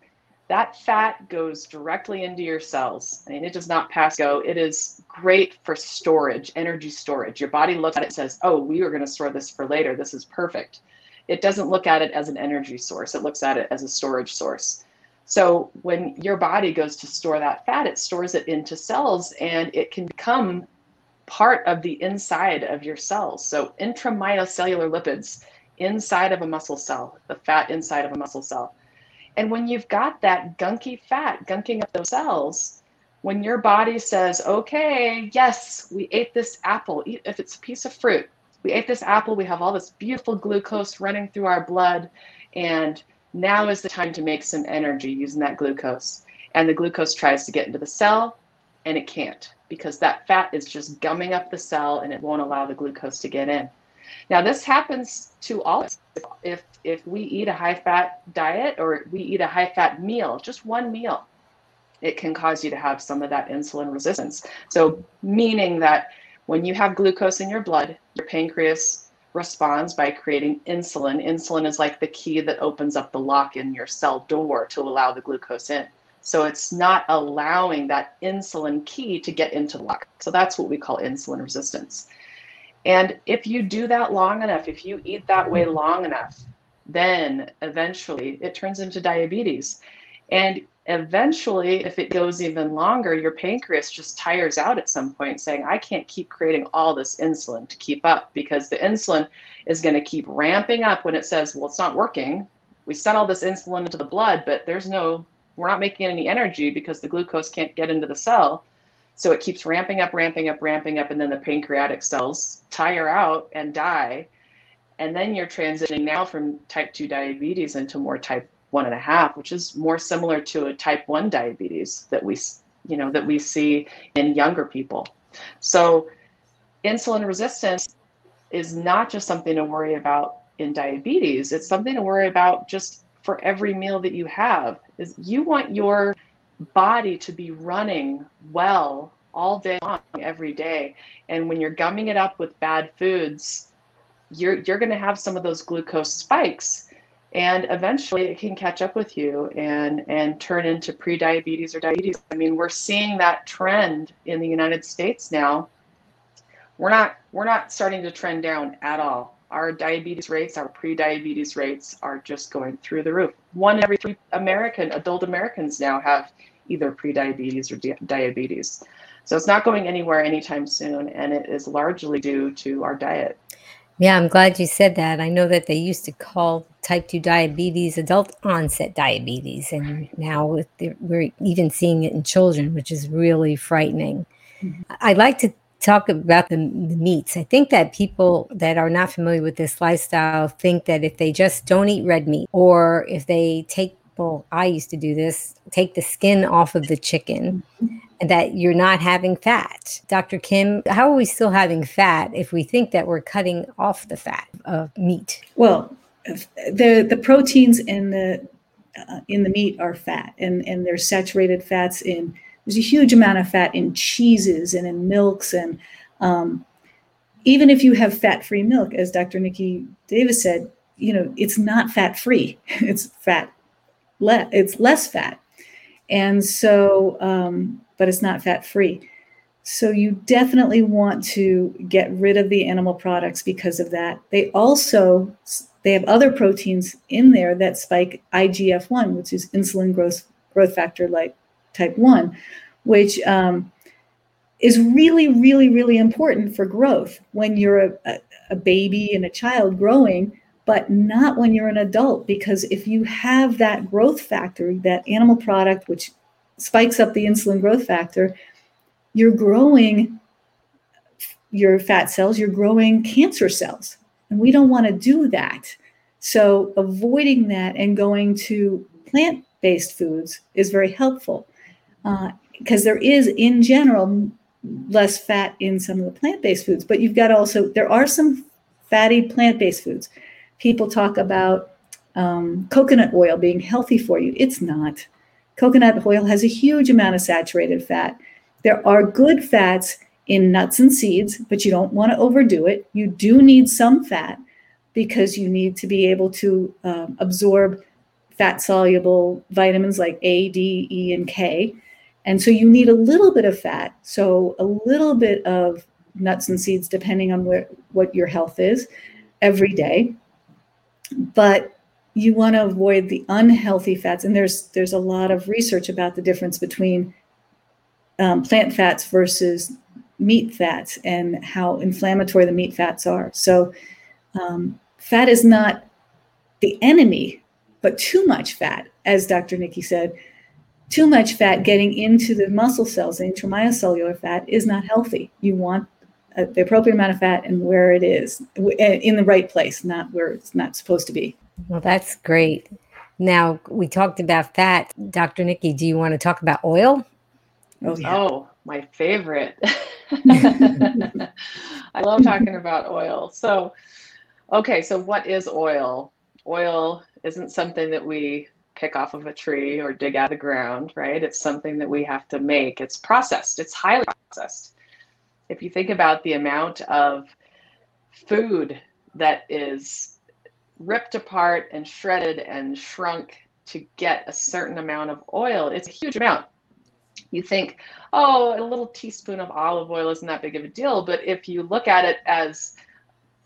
that fat goes directly into your cells. I mean, it does not pass go. It is great for storage, energy storage. Your body looks at it and says, oh, we are going to store this for later. This is perfect it doesn't look at it as an energy source, it looks at it as a storage source. So when your body goes to store that fat, it stores it into cells and it can become part of the inside of your cells. So intramyocellular lipids inside of a muscle cell, the fat inside of a muscle cell. And when you've got that gunky fat gunking up those cells, when your body says, okay, yes, we ate this apple, if it's a piece of fruit, we ate this apple, we have all this beautiful glucose running through our blood, and now is the time to make some energy using that glucose. And the glucose tries to get into the cell, and it can't because that fat is just gumming up the cell and it won't allow the glucose to get in. Now, this happens to all. If, if we eat a high fat diet or we eat a high fat meal, just one meal, it can cause you to have some of that insulin resistance. So, meaning that when you have glucose in your blood, your pancreas responds by creating insulin. Insulin is like the key that opens up the lock in your cell door to allow the glucose in. So it's not allowing that insulin key to get into the lock. So that's what we call insulin resistance. And if you do that long enough, if you eat that way long enough, then eventually it turns into diabetes. And eventually, if it goes even longer, your pancreas just tires out at some point, saying, I can't keep creating all this insulin to keep up because the insulin is going to keep ramping up when it says, Well, it's not working. We sent all this insulin into the blood, but there's no, we're not making any energy because the glucose can't get into the cell. So it keeps ramping up, ramping up, ramping up, and then the pancreatic cells tire out and die. And then you're transitioning now from type 2 diabetes into more type one and a half, which is more similar to a type one diabetes that we, you know, that we see in younger people. So insulin resistance is not just something to worry about in diabetes. It's something to worry about just for every meal that you have. Is you want your body to be running well all day long every day. And when you're gumming it up with bad foods, you're you're going to have some of those glucose spikes and eventually it can catch up with you and and turn into pre-diabetes or diabetes. I mean we're seeing that trend in the united states now. We're not we're not starting to trend down at all. Our diabetes rates our pre-diabetes rates are just going through the roof. One in every three american adult americans now have either pre-diabetes or di- diabetes. So it's not going anywhere anytime soon and it is largely due to our diet yeah, I'm glad you said that. I know that they used to call type 2 diabetes adult onset diabetes, and now we're even seeing it in children, which is really frightening. Mm-hmm. I'd like to talk about the, the, meats. I think that people that are not familiar with this lifestyle think that if they just don't eat red meat or if they take, well, I used to do this, take the skin off of the chicken mm-hmm and that you're not having fat. Dr. Kim, how are we still having fat if we think that we're cutting off the fat of meat? Well, the the proteins and the uh, in the meat are fat, and and there's saturated fats in. There's a huge amount of fat in cheeses and in milks, and um, even if you have fat-free milk, as Dr. Nikki Davis said, you know it's not fat-free. It's fat, le- it's less fat, and so, um, but it's not fat-free. So you definitely want to get rid of the animal products because of that. They also they have other proteins in there that spike IGF-1, which is insulin growth growth factor like type 1, which um, is really, really, really important for growth when you're a, a baby and a child growing, but not when you're an adult. Because if you have that growth factor, that animal product, which spikes up the insulin growth factor, you're growing your fat cells, you're growing cancer cells. And we don't want to do that. So, avoiding that and going to plant based foods is very helpful because uh, there is, in general, less fat in some of the plant based foods. But you've got also, there are some fatty plant based foods. People talk about um, coconut oil being healthy for you. It's not. Coconut oil has a huge amount of saturated fat. There are good fats in nuts and seeds, but you don't want to overdo it. You do need some fat because you need to be able to um, absorb fat soluble vitamins like A, D, E, and K. And so you need a little bit of fat. So a little bit of nuts and seeds, depending on where, what your health is, every day. But you want to avoid the unhealthy fats. And there's there's a lot of research about the difference between um, plant fats versus meat fats and how inflammatory the meat fats are. So um, fat is not the enemy, but too much fat, as Dr. Nikki said, too much fat getting into the muscle cells, the intramyocellular fat, is not healthy. You want uh, the appropriate amount of fat and where it is in the right place, not where it's not supposed to be. Well, that's great. Now, we talked about fat. Dr. Nikki, do you want to talk about oil? Oh, yeah. oh my favorite. I love talking about oil. So, okay, so what is oil? Oil isn't something that we pick off of a tree or dig out of the ground, right? It's something that we have to make. It's processed, it's highly processed. If you think about the amount of food that is ripped apart and shredded and shrunk to get a certain amount of oil, it's a huge amount you think, oh, a little teaspoon of olive oil isn't that big of a deal. But if you look at it as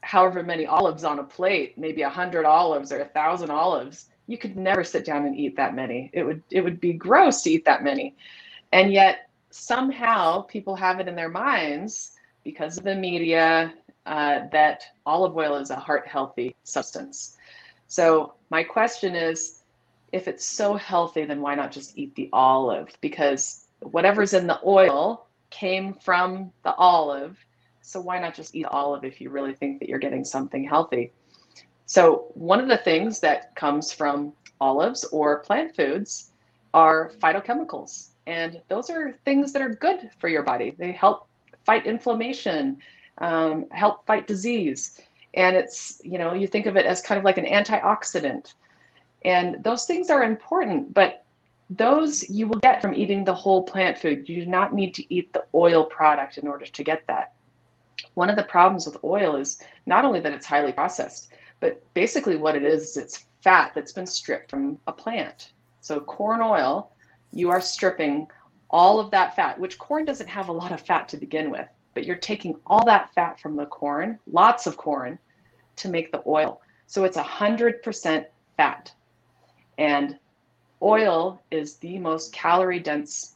however many olives on a plate, maybe a hundred olives or a thousand olives, you could never sit down and eat that many. It would it would be gross to eat that many. And yet somehow people have it in their minds because of the media uh, that olive oil is a heart healthy substance. So my question is, if it's so healthy, then why not just eat the olive? Because whatever's in the oil came from the olive. So why not just eat olive if you really think that you're getting something healthy? So one of the things that comes from olives or plant foods are phytochemicals. And those are things that are good for your body. They help fight inflammation, um, help fight disease. And it's, you know, you think of it as kind of like an antioxidant. And those things are important, but those you will get from eating the whole plant food. You do not need to eat the oil product in order to get that. One of the problems with oil is not only that it's highly processed, but basically what it is, is it's fat that's been stripped from a plant. So corn oil, you are stripping all of that fat, which corn doesn't have a lot of fat to begin with, but you're taking all that fat from the corn, lots of corn, to make the oil. So it's 100% fat. And oil is the most calorie dense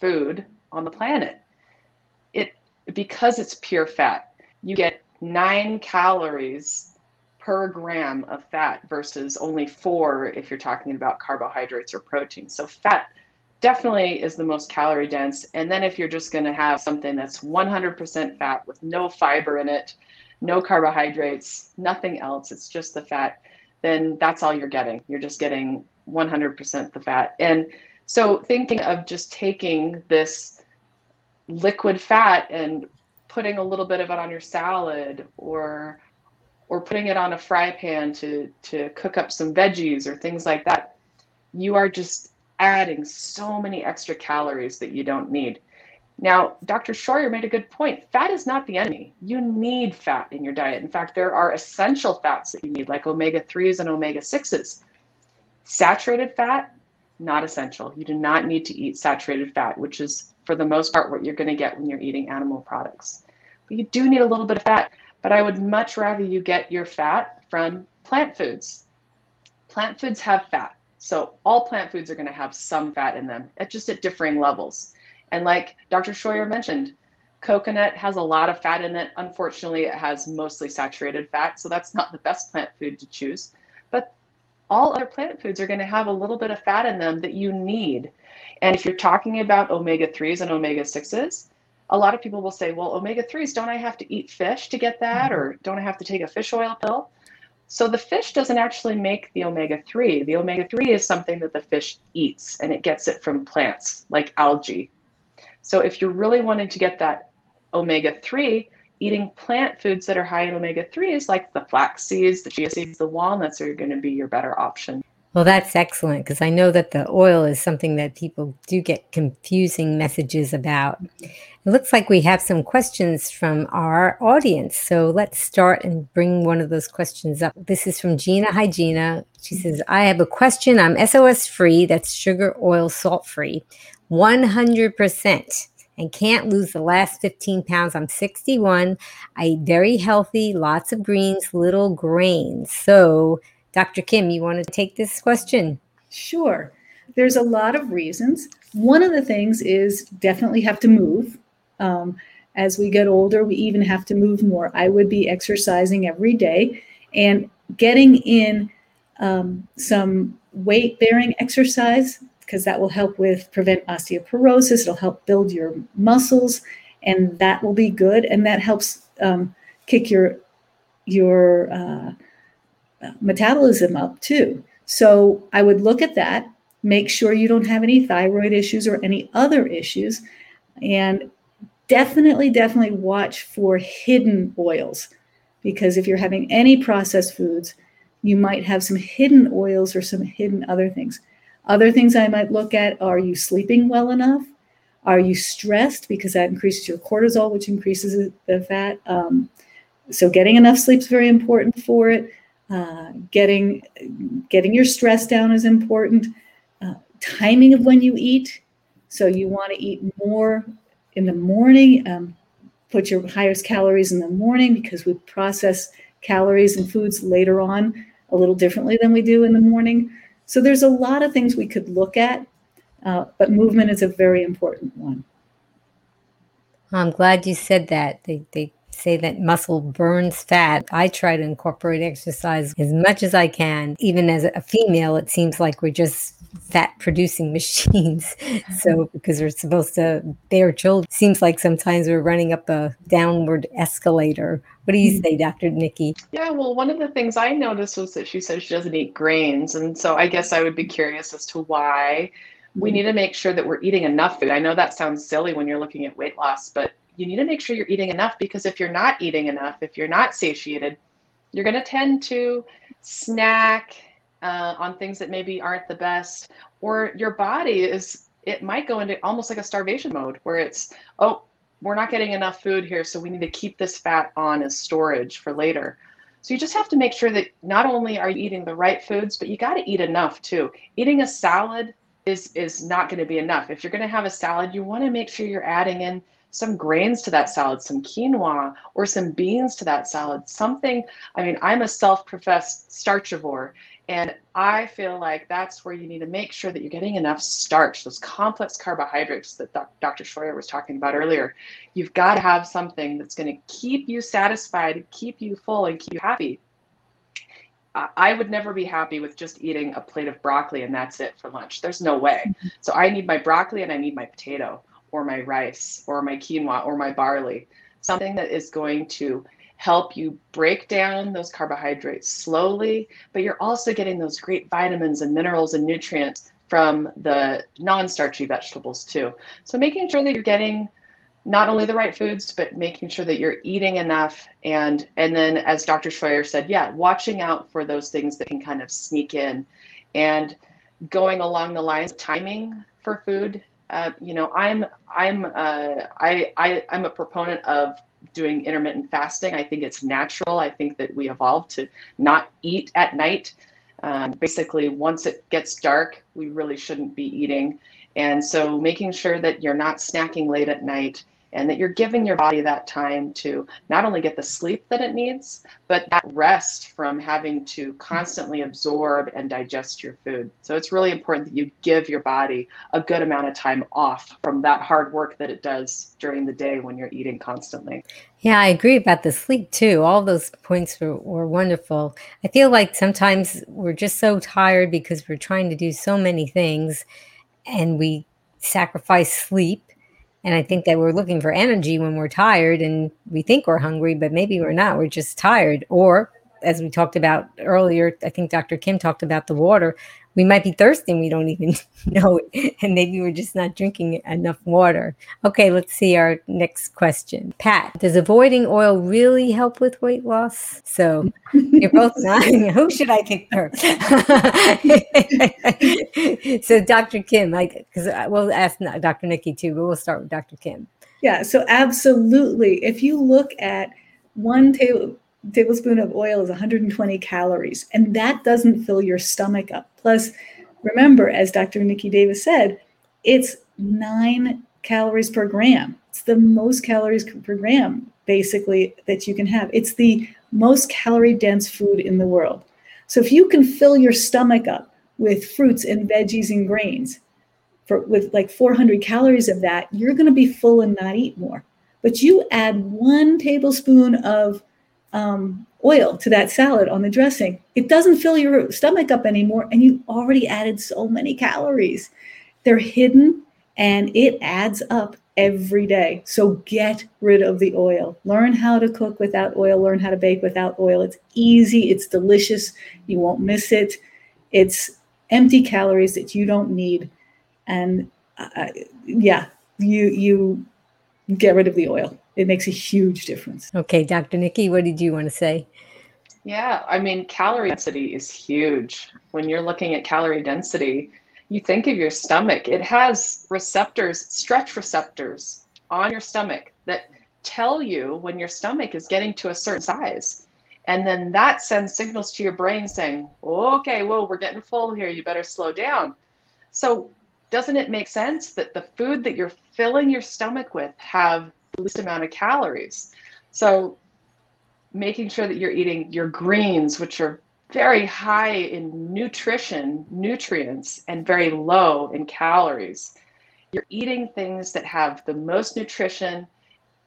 food on the planet. It because it's pure fat, you get 9 calories per gram of fat versus only 4 if you're talking about carbohydrates or protein. So fat definitely is the most calorie dense. And then if you're just going to have something that's 100% fat with no fiber in it, no carbohydrates, nothing else, it's just the fat, then that's all you're getting. You're just getting 100% the fat. And so thinking of just taking this liquid fat and putting a little bit of it on your salad or or putting it on a fry pan to to cook up some veggies or things like that you are just adding so many extra calories that you don't need. Now, Dr. Scheuer made a good point. Fat is not the enemy. You need fat in your diet. In fact, there are essential fats that you need, like omega 3s and omega 6s. Saturated fat, not essential. You do not need to eat saturated fat, which is, for the most part, what you're going to get when you're eating animal products. But you do need a little bit of fat. But I would much rather you get your fat from plant foods. Plant foods have fat. So all plant foods are going to have some fat in them, at just at differing levels. And like Dr. Scheuer mentioned, coconut has a lot of fat in it. Unfortunately, it has mostly saturated fat, so that's not the best plant food to choose. But all other plant foods are going to have a little bit of fat in them that you need. And if you're talking about omega 3s and omega 6s, a lot of people will say, well, omega 3s, don't I have to eat fish to get that? Mm-hmm. Or don't I have to take a fish oil pill? So the fish doesn't actually make the omega 3. The omega 3 is something that the fish eats and it gets it from plants like algae so if you're really wanting to get that omega 3, eating plant foods that are high in omega 3s like the flax seeds, the chia seeds, the walnuts are going to be your better option. Well, that's excellent because I know that the oil is something that people do get confusing messages about. It looks like we have some questions from our audience. So let's start and bring one of those questions up. This is from Gina. Hi, Gina. She says, I have a question. I'm SOS free, that's sugar, oil, salt free. 100% and can't lose the last 15 pounds. I'm 61. I eat very healthy, lots of greens, little grains. So, Dr. Kim, you want to take this question? Sure. There's a lot of reasons. One of the things is definitely have to move. Um, as we get older, we even have to move more. I would be exercising every day and getting in um, some weight bearing exercise because that will help with prevent osteoporosis. It'll help build your muscles, and that will be good. And that helps um, kick your your uh, metabolism up too. So I would look at that. Make sure you don't have any thyroid issues or any other issues, and definitely, definitely watch for hidden oils because if you're having any processed foods, you might have some hidden oils or some hidden other things. Other things I might look at are you sleeping well enough? Are you stressed? Because that increases your cortisol, which increases the fat. Um, so getting enough sleep is very important for it. Uh, getting getting your stress down is important. Uh, timing of when you eat. So you want to eat more in the morning. Um, put your highest calories in the morning because we process calories and foods later on a little differently than we do in the morning. So there's a lot of things we could look at, uh, but movement is a very important one. I'm glad you said that. They, they say that muscle burns fat. I try to incorporate exercise as much as I can. Even as a female, it seems like we're just fat producing machines. so because we're supposed to bear children, seems like sometimes we're running up a downward escalator. What do you hmm. say, Dr. Nikki? Yeah, well, one of the things I noticed was that she said she doesn't eat grains. And so I guess I would be curious as to why we hmm. need to make sure that we're eating enough food. I know that sounds silly when you're looking at weight loss, but you need to make sure you're eating enough because if you're not eating enough, if you're not satiated, you're going to tend to snack uh, on things that maybe aren't the best, or your body is, it might go into almost like a starvation mode where it's, oh, we're not getting enough food here, so we need to keep this fat on as storage for later. So you just have to make sure that not only are you eating the right foods, but you got to eat enough too. Eating a salad is is not going to be enough. If you're going to have a salad, you want to make sure you're adding in some grains to that salad, some quinoa or some beans to that salad. Something, I mean, I'm a self-professed starchivore and I feel like that's where you need to make sure that you're getting enough starch, those complex carbohydrates that Dr. Scheuer was talking about earlier. You've got to have something that's going to keep you satisfied, keep you full, and keep you happy. I would never be happy with just eating a plate of broccoli and that's it for lunch. There's no way. Mm-hmm. So I need my broccoli and I need my potato or my rice or my quinoa or my barley, something that is going to help you break down those carbohydrates slowly, but you're also getting those great vitamins and minerals and nutrients from the non-starchy vegetables too. So making sure that you're getting not only the right foods, but making sure that you're eating enough. And and then as Dr. Scheuer said, yeah, watching out for those things that can kind of sneak in. And going along the lines of timing for food. Uh, you know, I'm I'm uh, I, I I'm a proponent of doing intermittent fasting. I think it's natural. I think that we evolved to not eat at night. Um, basically, once it gets dark, we really shouldn't be eating. And so, making sure that you're not snacking late at night and that you're giving your body that time to not only get the sleep that it needs, but that rest from having to constantly absorb and digest your food. So it's really important that you give your body a good amount of time off from that hard work that it does during the day when you're eating constantly. Yeah, I agree about the sleep too. All those points were, were wonderful. I feel like sometimes we're just so tired because we're trying to do so many things and we sacrifice sleep and I think that we're looking for energy when we're tired and we think we're hungry, but maybe we're not. We're just tired. Or, as we talked about earlier, I think Dr. Kim talked about the water we might be thirsty and we don't even know it. And maybe we're just not drinking enough water. Okay, let's see our next question. Pat, does avoiding oil really help with weight loss? So you're both nodding. Who should I pick first? so Dr. Kim, like, because uh, we'll ask Dr. Nikki too, but we'll start with Dr. Kim. Yeah, so absolutely. If you look at one table, tablespoon of oil is 120 calories, and that doesn't fill your stomach up. Plus, remember, as Dr. Nikki Davis said, it's nine calories per gram. It's the most calories per gram, basically, that you can have. It's the most calorie dense food in the world. So if you can fill your stomach up with fruits and veggies and grains, for, with like 400 calories of that, you're going to be full and not eat more. But you add one tablespoon of um, oil to that salad on the dressing, it doesn't fill your stomach up anymore. And you already added so many calories. They're hidden and it adds up every day. So get rid of the oil. Learn how to cook without oil, learn how to bake without oil. It's easy, it's delicious. You won't miss it. It's empty calories that you don't need. And uh, yeah, you you get rid of the oil it makes a huge difference. Okay, Dr. Nikki, what did you want to say? Yeah, I mean, calorie density is huge. When you're looking at calorie density, you think of your stomach. It has receptors, stretch receptors on your stomach that tell you when your stomach is getting to a certain size. And then that sends signals to your brain saying, okay, whoa, we're getting full here. You better slow down. So, doesn't it make sense that the food that you're filling your stomach with have least amount of calories. So making sure that you're eating your greens, which are very high in nutrition, nutrients, and very low in calories. You're eating things that have the most nutrition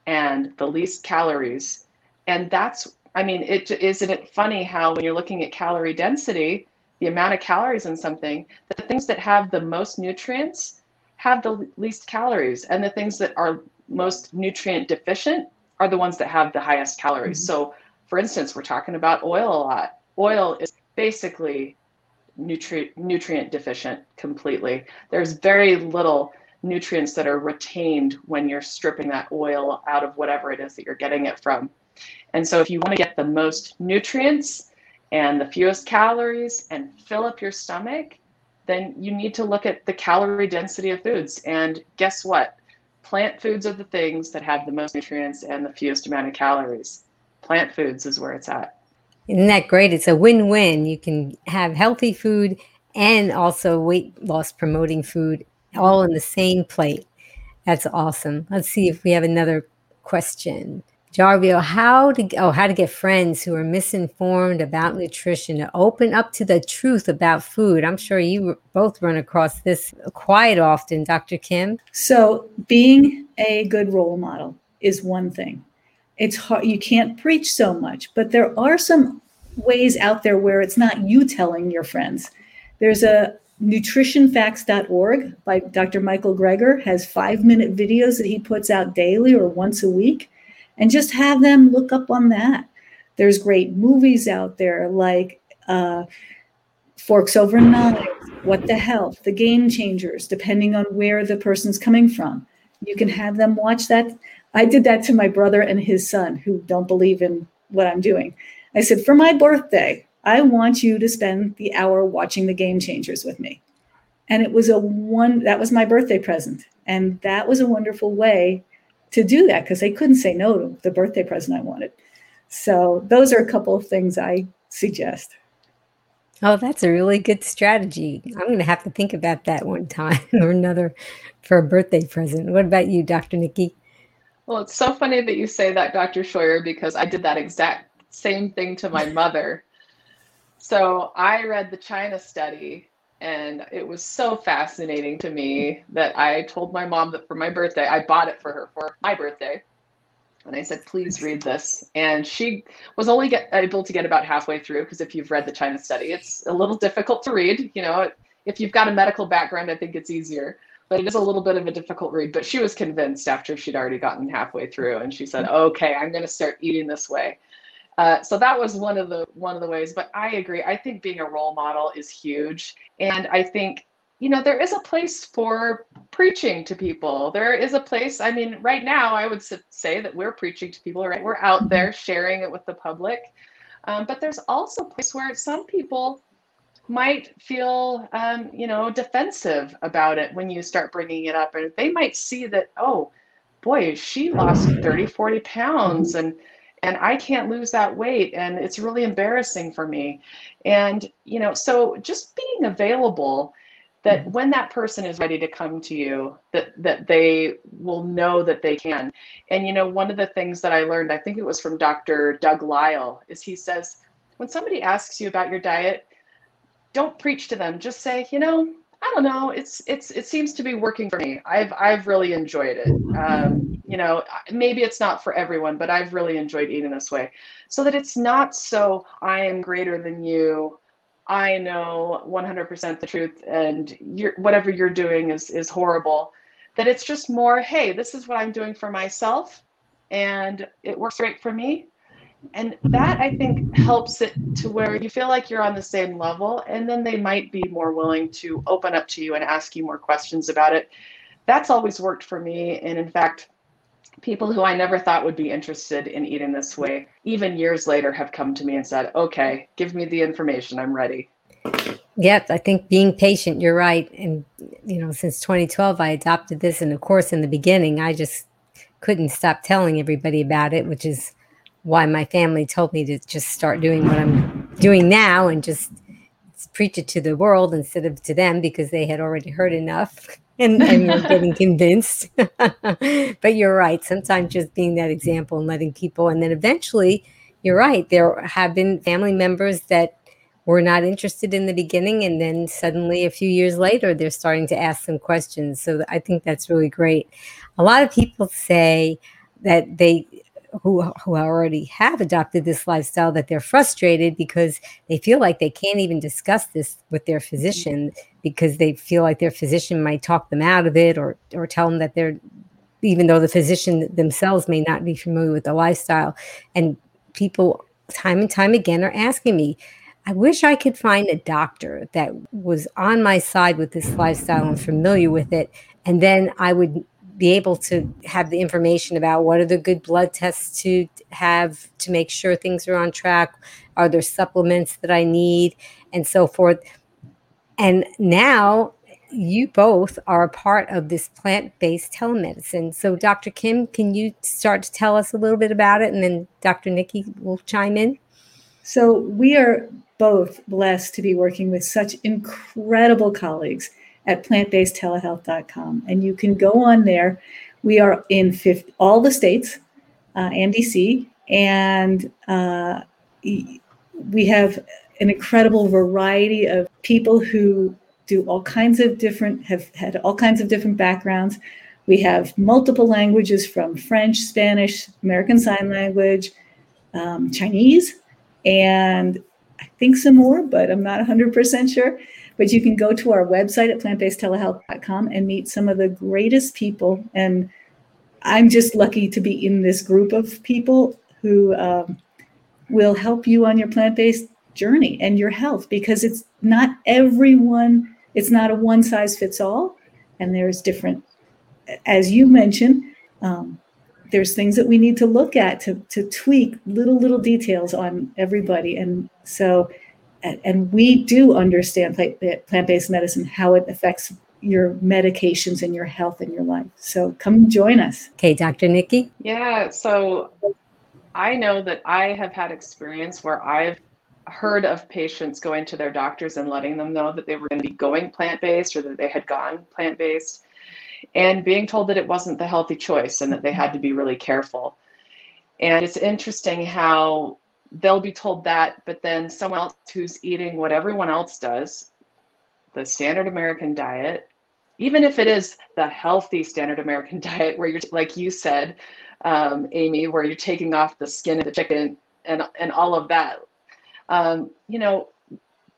and the least calories. And that's, I mean, it isn't it funny how when you're looking at calorie density, the amount of calories in something, the things that have the most nutrients have the least calories, and the things that are most nutrient deficient are the ones that have the highest calories. Mm-hmm. So, for instance, we're talking about oil a lot. Oil is basically nutrient nutrient deficient completely. There's very little nutrients that are retained when you're stripping that oil out of whatever it is that you're getting it from. And so if you want to get the most nutrients and the fewest calories and fill up your stomach, then you need to look at the calorie density of foods. And guess what? Plant foods are the things that have the most nutrients and the fewest amount of calories. Plant foods is where it's at. Isn't that great? It's a win win. You can have healthy food and also weight loss promoting food all in the same plate. That's awesome. Let's see if we have another question. Jarvio, how to oh how to get friends who are misinformed about nutrition to open up to the truth about food. I'm sure you both run across this quite often, Dr. Kim. So, being a good role model is one thing. It's hard you can't preach so much, but there are some ways out there where it's not you telling your friends. There's a nutritionfacts.org by Dr. Michael Greger has 5-minute videos that he puts out daily or once a week and just have them look up on that. There's great movies out there like uh, Forks Over Knives, What the Health, The Game Changers, depending on where the person's coming from. You can have them watch that. I did that to my brother and his son who don't believe in what I'm doing. I said, For my birthday, I want you to spend the hour watching The Game Changers with me. and it was a one that was my birthday present and that was a wonderful way to do that because they couldn't say no to the birthday present i wanted so those are a couple of things i suggest Oh, that's a really good strategy. I'm going to have to think about that one time or another for a birthday present. What about you, Dr. Nikki? Well, it's so funny that you say that, Dr. Scheuer, because I did that exact same thing to my mother. So I read the China study, and it was so fascinating to me that I told my mom that for my birthday, I bought it for her for my birthday. And I said, please read this. And she was only get, able to get about halfway through because if you've read the China study, it's a little difficult to read. You know, if you've got a medical background, I think it's easier, but it is a little bit of a difficult read. But she was convinced after she'd already gotten halfway through, and she said, mm-hmm. okay, I'm going to start eating this way. Uh, so that was one of the one of the ways. But I agree. I think being a role model is huge, and I think you know, there is a place for preaching to people. There is a place, I mean, right now, I would say that we're preaching to people, right? We're out there sharing it with the public. Um, but there's also a place where some people might feel, um, you know, defensive about it when you start bringing it up. And they might see that, oh, boy, she lost 30, 40 pounds and and I can't lose that weight and it's really embarrassing for me. And, you know, so just being available that mm-hmm. when that person is ready to come to you that that they will know that they can and you know one of the things that i learned i think it was from dr doug Lisle is he says when somebody asks you about your diet don't preach to them just say you know i don't know. It's it's it seems to be working for me. I've i've really enjoyed it. Um, you know maybe it's not for everyone but i've really enjoyed eating this way. So that it's not so i am greater than you. I know 100% the truth and you're, whatever you're doing is, is horrible. That it's just more, hey, this is what I'm doing for myself and it works great for me. And that I think helps it to where you feel like you're on the same level. And then they might be more willing to open up to you and ask you more questions about it. That's always worked for me. And in fact, people who I never thought would be interested in eating this way, even years later, have come to me and said, okay, give me the information. I'm ready. Yes, I think being patient, you're right. And, you know, since 2012, I adopted this. And of course, in the beginning, I just couldn't stop telling everybody about it, which is why my family told me to just start doing what I'm doing now and just preach it to the world instead of to them because they had already heard enough and, and you're getting convinced. but you're right. Sometimes just being that example and letting people, and then eventually, you're right. There have been family members that were not interested in the beginning, and then suddenly, a few years later, they're starting to ask some questions. So I think that's really great. A lot of people say that they who who already have adopted this lifestyle that they're frustrated because they feel like they can't even discuss this with their mm-hmm. physician because they feel like their physician might talk them out of it or or tell them that they're even though the physician themselves may not be familiar with the lifestyle. And people time and time again are asking me I wish I could find a doctor that was on my side with this lifestyle and familiar with it and then I would be able to have the information about what are the good blood tests to have to make sure things are on track are there supplements that i need and so forth. And now you both are a part of this plant-based telemedicine. So dr kim can you start to tell us a little bit about it and then dr nikki will chime in? So we are both blessed to be working with such incredible colleagues at plantbasedtelehealth.com. And you can go on there. We are in 50, all the states uh, and DC, and uh, we have an incredible variety of people who do all kinds of different, have had all kinds of different backgrounds. We have multiple languages from French, Spanish, American Sign Language, um, Chinese, and I think some more, but I'm not 100% sure. But you can go to our website at plantbasedtelehealth.com and meet some of the greatest people. And I'm just lucky to be in this group of people who um, will help you on your plant based journey and your health because it's not everyone, it's not a one size fits all. And there's different, as you mentioned, um, there's things that we need to look at to, to tweak little, little details on everybody. And so and we do understand plant-based medicine, how it affects your medications and your health and your life. So come join us. Okay, Dr. Nikki. Yeah, so I know that I have had experience where I've heard of patients going to their doctors and letting them know that they were going to be going plant-based or that they had gone plant-based and being told that it wasn't the healthy choice and that they had to be really careful. And it's interesting how they'll be told that, but then someone else who's eating what everyone else does, the standard American diet, even if it is the healthy standard American diet, where you're, like you said, um, Amy, where you're taking off the skin of the chicken and, and all of that, um, you know,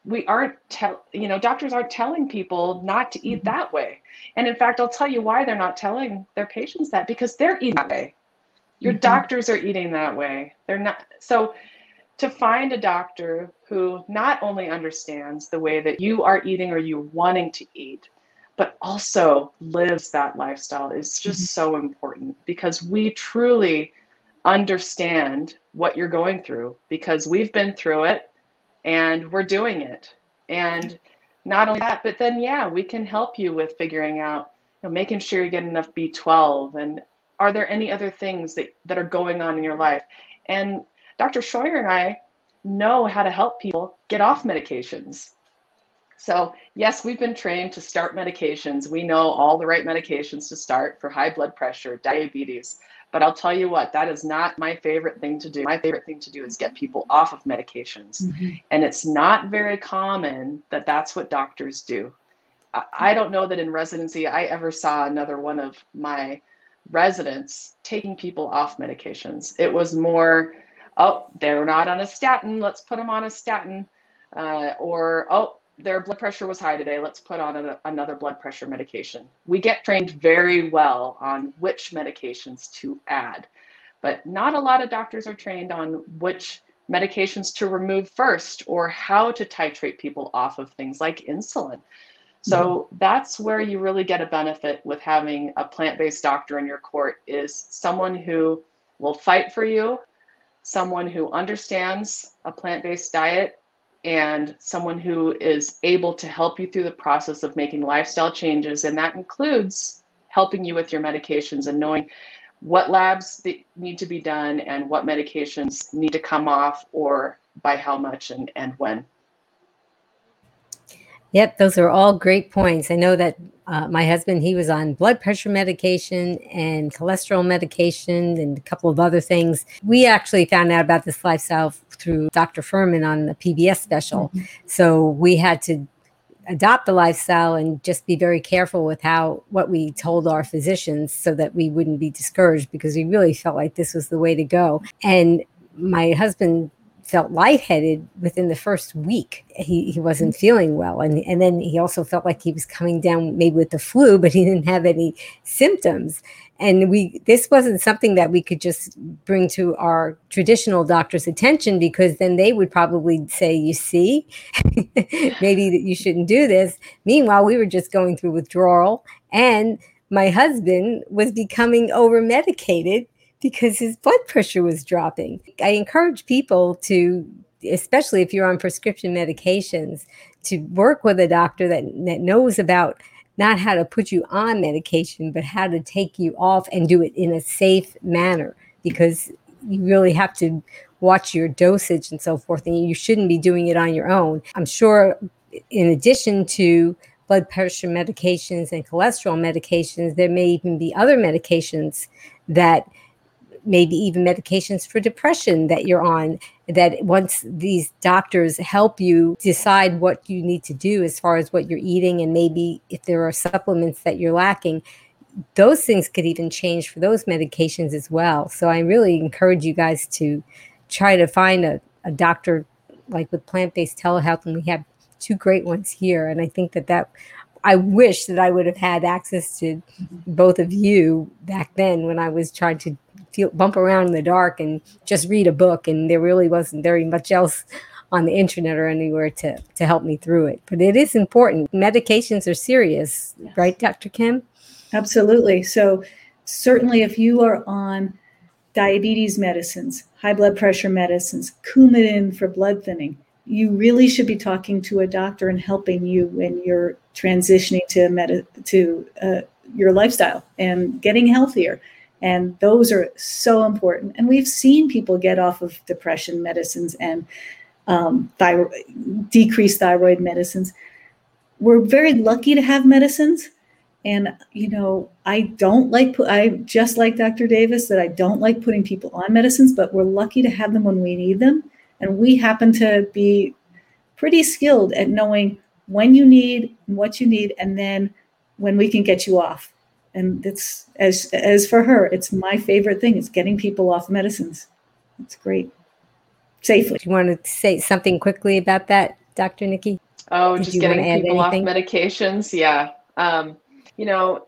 we aren't tell you know doctors aren't telling people not to eat mm-hmm. that way and in fact i'll tell you why they're not telling their patients that because they're eating that way your mm-hmm. doctors are eating that way they're not so to find a doctor who not only understands the way that you are eating or you wanting to eat, but also lives that lifestyle is just mm-hmm. so important because we truly understand what you're going through because we've been through it and we're doing it. And not only that, but then, yeah, we can help you with figuring out, you know, making sure you get enough B12 and are there any other things that, that are going on in your life? And Dr. Scheuer and I know how to help people get off medications. So, yes, we've been trained to start medications. We know all the right medications to start for high blood pressure, diabetes. But I'll tell you what, that is not my favorite thing to do. My favorite thing to do is get people off of medications. Mm-hmm. And it's not very common that that's what doctors do. I don't know that in residency I ever saw another one of my residents taking people off medications. It was more oh, they're not on a statin, let's put them on a statin. Uh, or, oh, their blood pressure was high today, let's put on a, another blood pressure medication. We get trained very well on which medications to add, but not a lot of doctors are trained on which medications to remove first or how to titrate people off of things like insulin. So mm-hmm. that's where you really get a benefit with having a plant-based doctor in your court is someone who will fight for you, someone who understands a plant based diet and someone who is able to help you through the process of making lifestyle changes. And that includes helping you with your medications and knowing what labs need to be done and what medications need to come off or by how much and, and when. Yep, those are all great points. I know that uh, my husband, he was on blood pressure medication and cholesterol medication and a couple of other things. We actually found out about this lifestyle through Dr. Fuhrman on the PBS special. Mm-hmm. So we had to adopt the lifestyle and just be very careful with how what we told our physicians so that we wouldn't be discouraged because we really felt like this was the way to go. And my husband felt lightheaded within the first week. He, he wasn't mm. feeling well. And, and then he also felt like he was coming down maybe with the flu, but he didn't have any symptoms. And we this wasn't something that we could just bring to our traditional doctor's attention because then they would probably say, you see, maybe that you shouldn't do this. Meanwhile, we were just going through withdrawal and my husband was becoming over medicated because his blood pressure was dropping. I encourage people to, especially if you're on prescription medications, to work with a doctor that, that knows about not how to put you on medication, but how to take you off and do it in a safe manner because you really have to watch your dosage and so forth, and you shouldn't be doing it on your own. I'm sure, in addition to blood pressure medications and cholesterol medications, there may even be other medications that maybe even medications for depression that you're on that once these doctors help you decide what you need to do as far as what you're eating and maybe if there are supplements that you're lacking those things could even change for those medications as well. So i really encourage you guys to try to find a, a doctor like with plant-based telehealth and we have two great ones here and i think that that I wish that I would have had access to both of you back then when I was trying to feel, bump around in the dark and just read a book, and there really wasn't very much else on the internet or anywhere to to help me through it. But it is important. Medications are serious, yes. right, Dr. Kim? Absolutely. So certainly, if you are on diabetes medicines, high blood pressure medicines, Coumadin for blood thinning, you really should be talking to a doctor and helping you when you're transitioning to med- to uh, your lifestyle and getting healthier. And those are so important. And we've seen people get off of depression medicines and um, decreased thyroid medicines. We're very lucky to have medicines. And, you know, I don't like, I just like Dr. Davis that I don't like putting people on medicines, but we're lucky to have them when we need them. And we happen to be pretty skilled at knowing when you need, what you need, and then when we can get you off. And it's as as for her, it's my favorite thing. It's getting people off medicines. It's great. Safely. Do you want to say something quickly about that, Dr. Nikki? Oh, Did just getting people off medications. Yeah. Um, you know,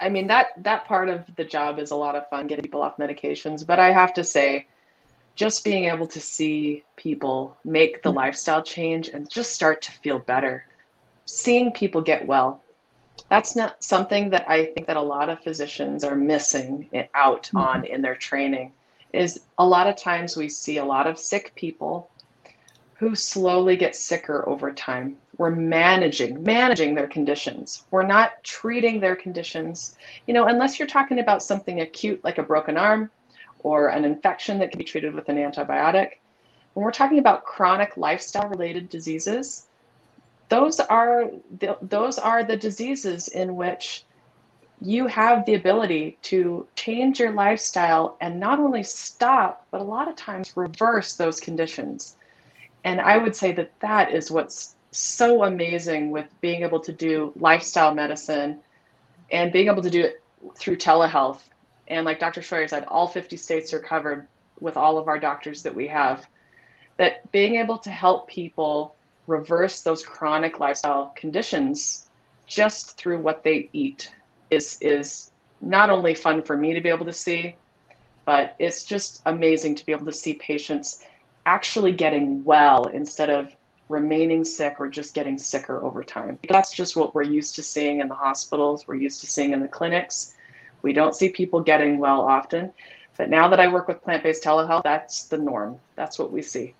I mean that that part of the job is a lot of fun getting people off medications, but I have to say just being able to see people make the mm-hmm. lifestyle change and just start to feel better seeing people get well that's not something that i think that a lot of physicians are missing out mm-hmm. on in their training is a lot of times we see a lot of sick people who slowly get sicker over time we're managing managing their conditions we're not treating their conditions you know unless you're talking about something acute like a broken arm or an infection that can be treated with an antibiotic. When we're talking about chronic lifestyle related diseases, those are the, those are the diseases in which you have the ability to change your lifestyle and not only stop, but a lot of times reverse those conditions. And I would say that that is what's so amazing with being able to do lifestyle medicine and being able to do it through telehealth and like Dr. Scheuer said, all 50 states are covered with all of our doctors that we have. That being able to help people reverse those chronic lifestyle conditions just through what they eat is is not only fun for me to be able to see, but it's just amazing to be able to see patients actually getting well instead of remaining sick or just getting sicker over time. That's just what we're used to seeing in the hospitals, we're used to seeing in the clinics. We don't see people getting well often. But now that I work with plant based telehealth, that's the norm. That's what we see.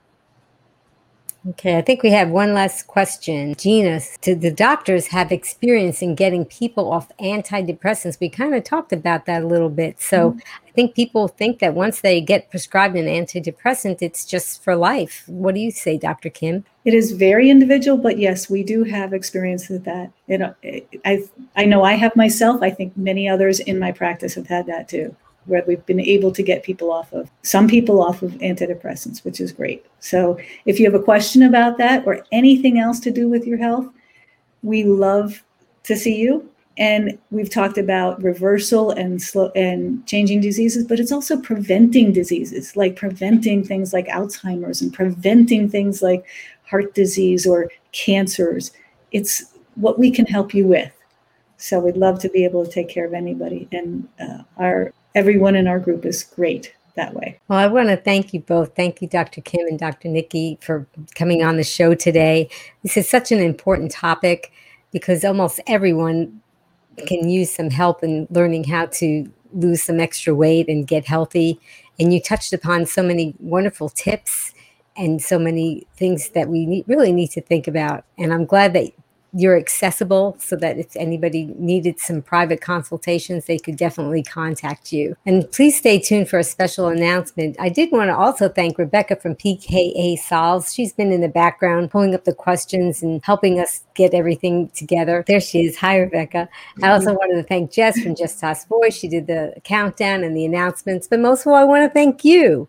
Okay, I think we have one last question. Gina, do the doctors have experience in getting people off antidepressants? We kind of talked about that a little bit. So mm-hmm. I think people think that once they get prescribed an antidepressant, it's just for life. What do you say, Dr. Kim? It is very individual, but yes, we do have experience with that. You know, I I know I have myself. I think many others in my practice have had that too where we've been able to get people off of some people off of antidepressants, which is great. So if you have a question about that or anything else to do with your health, we love to see you. And we've talked about reversal and slow and changing diseases, but it's also preventing diseases, like preventing things like Alzheimer's and preventing things like heart disease or cancers. It's what we can help you with. So we'd love to be able to take care of anybody. And uh, our everyone in our group is great that way. Well, I want to thank you both. Thank you, Dr. Kim and Dr. Nikki, for coming on the show today. This is such an important topic because almost everyone can use some help in learning how to lose some extra weight and get healthy. And you touched upon so many wonderful tips and so many things that we need, really need to think about. And I'm glad that you're accessible so that if anybody needed some private consultations, they could definitely contact you. And please stay tuned for a special announcement. I did want to also thank Rebecca from PKA Solves. She's been in the background pulling up the questions and helping us get everything together. There she is. Hi, Rebecca. I also mm-hmm. wanted to thank Jess from Just Toss Voice. She did the countdown and the announcements. But most of all, I want to thank you.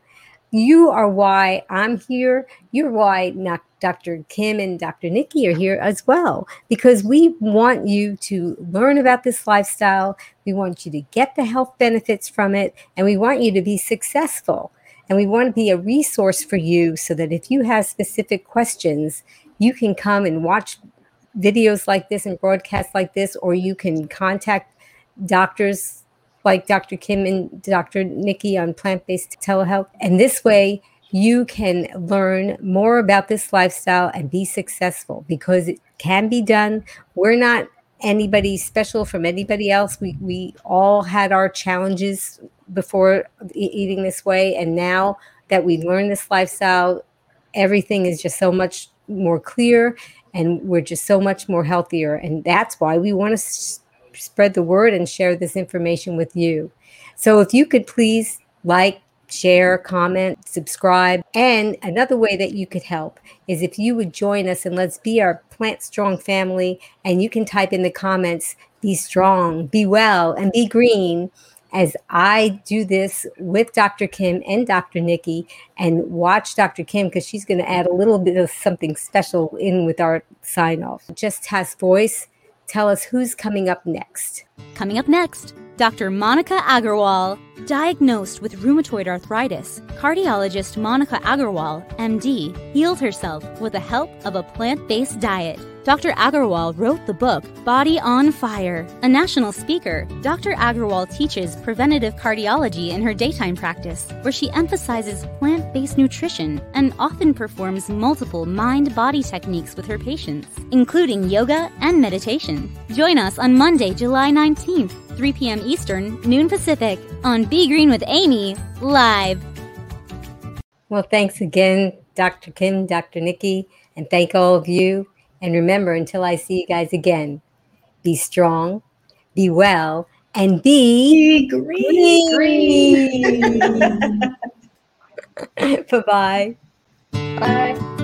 You are why I'm here. You're why Dr. Kim and Dr. Nikki are here as well because we want you to learn about this lifestyle. We want you to get the health benefits from it, and we want you to be successful. And we want to be a resource for you so that if you have specific questions, you can come and watch videos like this and broadcasts like this, or you can contact doctors like Dr. Kim and Dr. Nikki on plant based telehealth. And this way, you can learn more about this lifestyle and be successful because it can be done. We're not anybody special from anybody else. We we all had our challenges before eating this way, and now that we learn this lifestyle, everything is just so much more clear and we're just so much more healthier. And that's why we want to spread the word and share this information with you. So if you could please like, share, comment, subscribe. And another way that you could help is if you would join us and let's be our Plant Strong family. And you can type in the comments, be strong, be well, and be green as I do this with Dr. Kim and Dr. Nikki and watch Dr. Kim because she's going to add a little bit of something special in with our sign off. Just has voice. Tell us who's coming up next. Coming up next, Dr. Monica Aggarwal, diagnosed with rheumatoid arthritis. Cardiologist Monica Aggarwal, MD, healed herself with the help of a plant based diet. Dr. Aggarwal wrote the book Body on Fire. A national speaker, Dr. Aggarwal teaches preventative cardiology in her daytime practice, where she emphasizes plant based nutrition and often performs multiple mind body techniques with her patients, including yoga and meditation. Join us on Monday, July 19th, 3 p.m. Eastern, noon Pacific, on Be Green with Amy, live. Well, thanks again, Dr. Kim, Dr. Nikki, and thank all of you. And remember, until I see you guys again, be strong, be well, and be, Be green. green. Bye bye. Bye.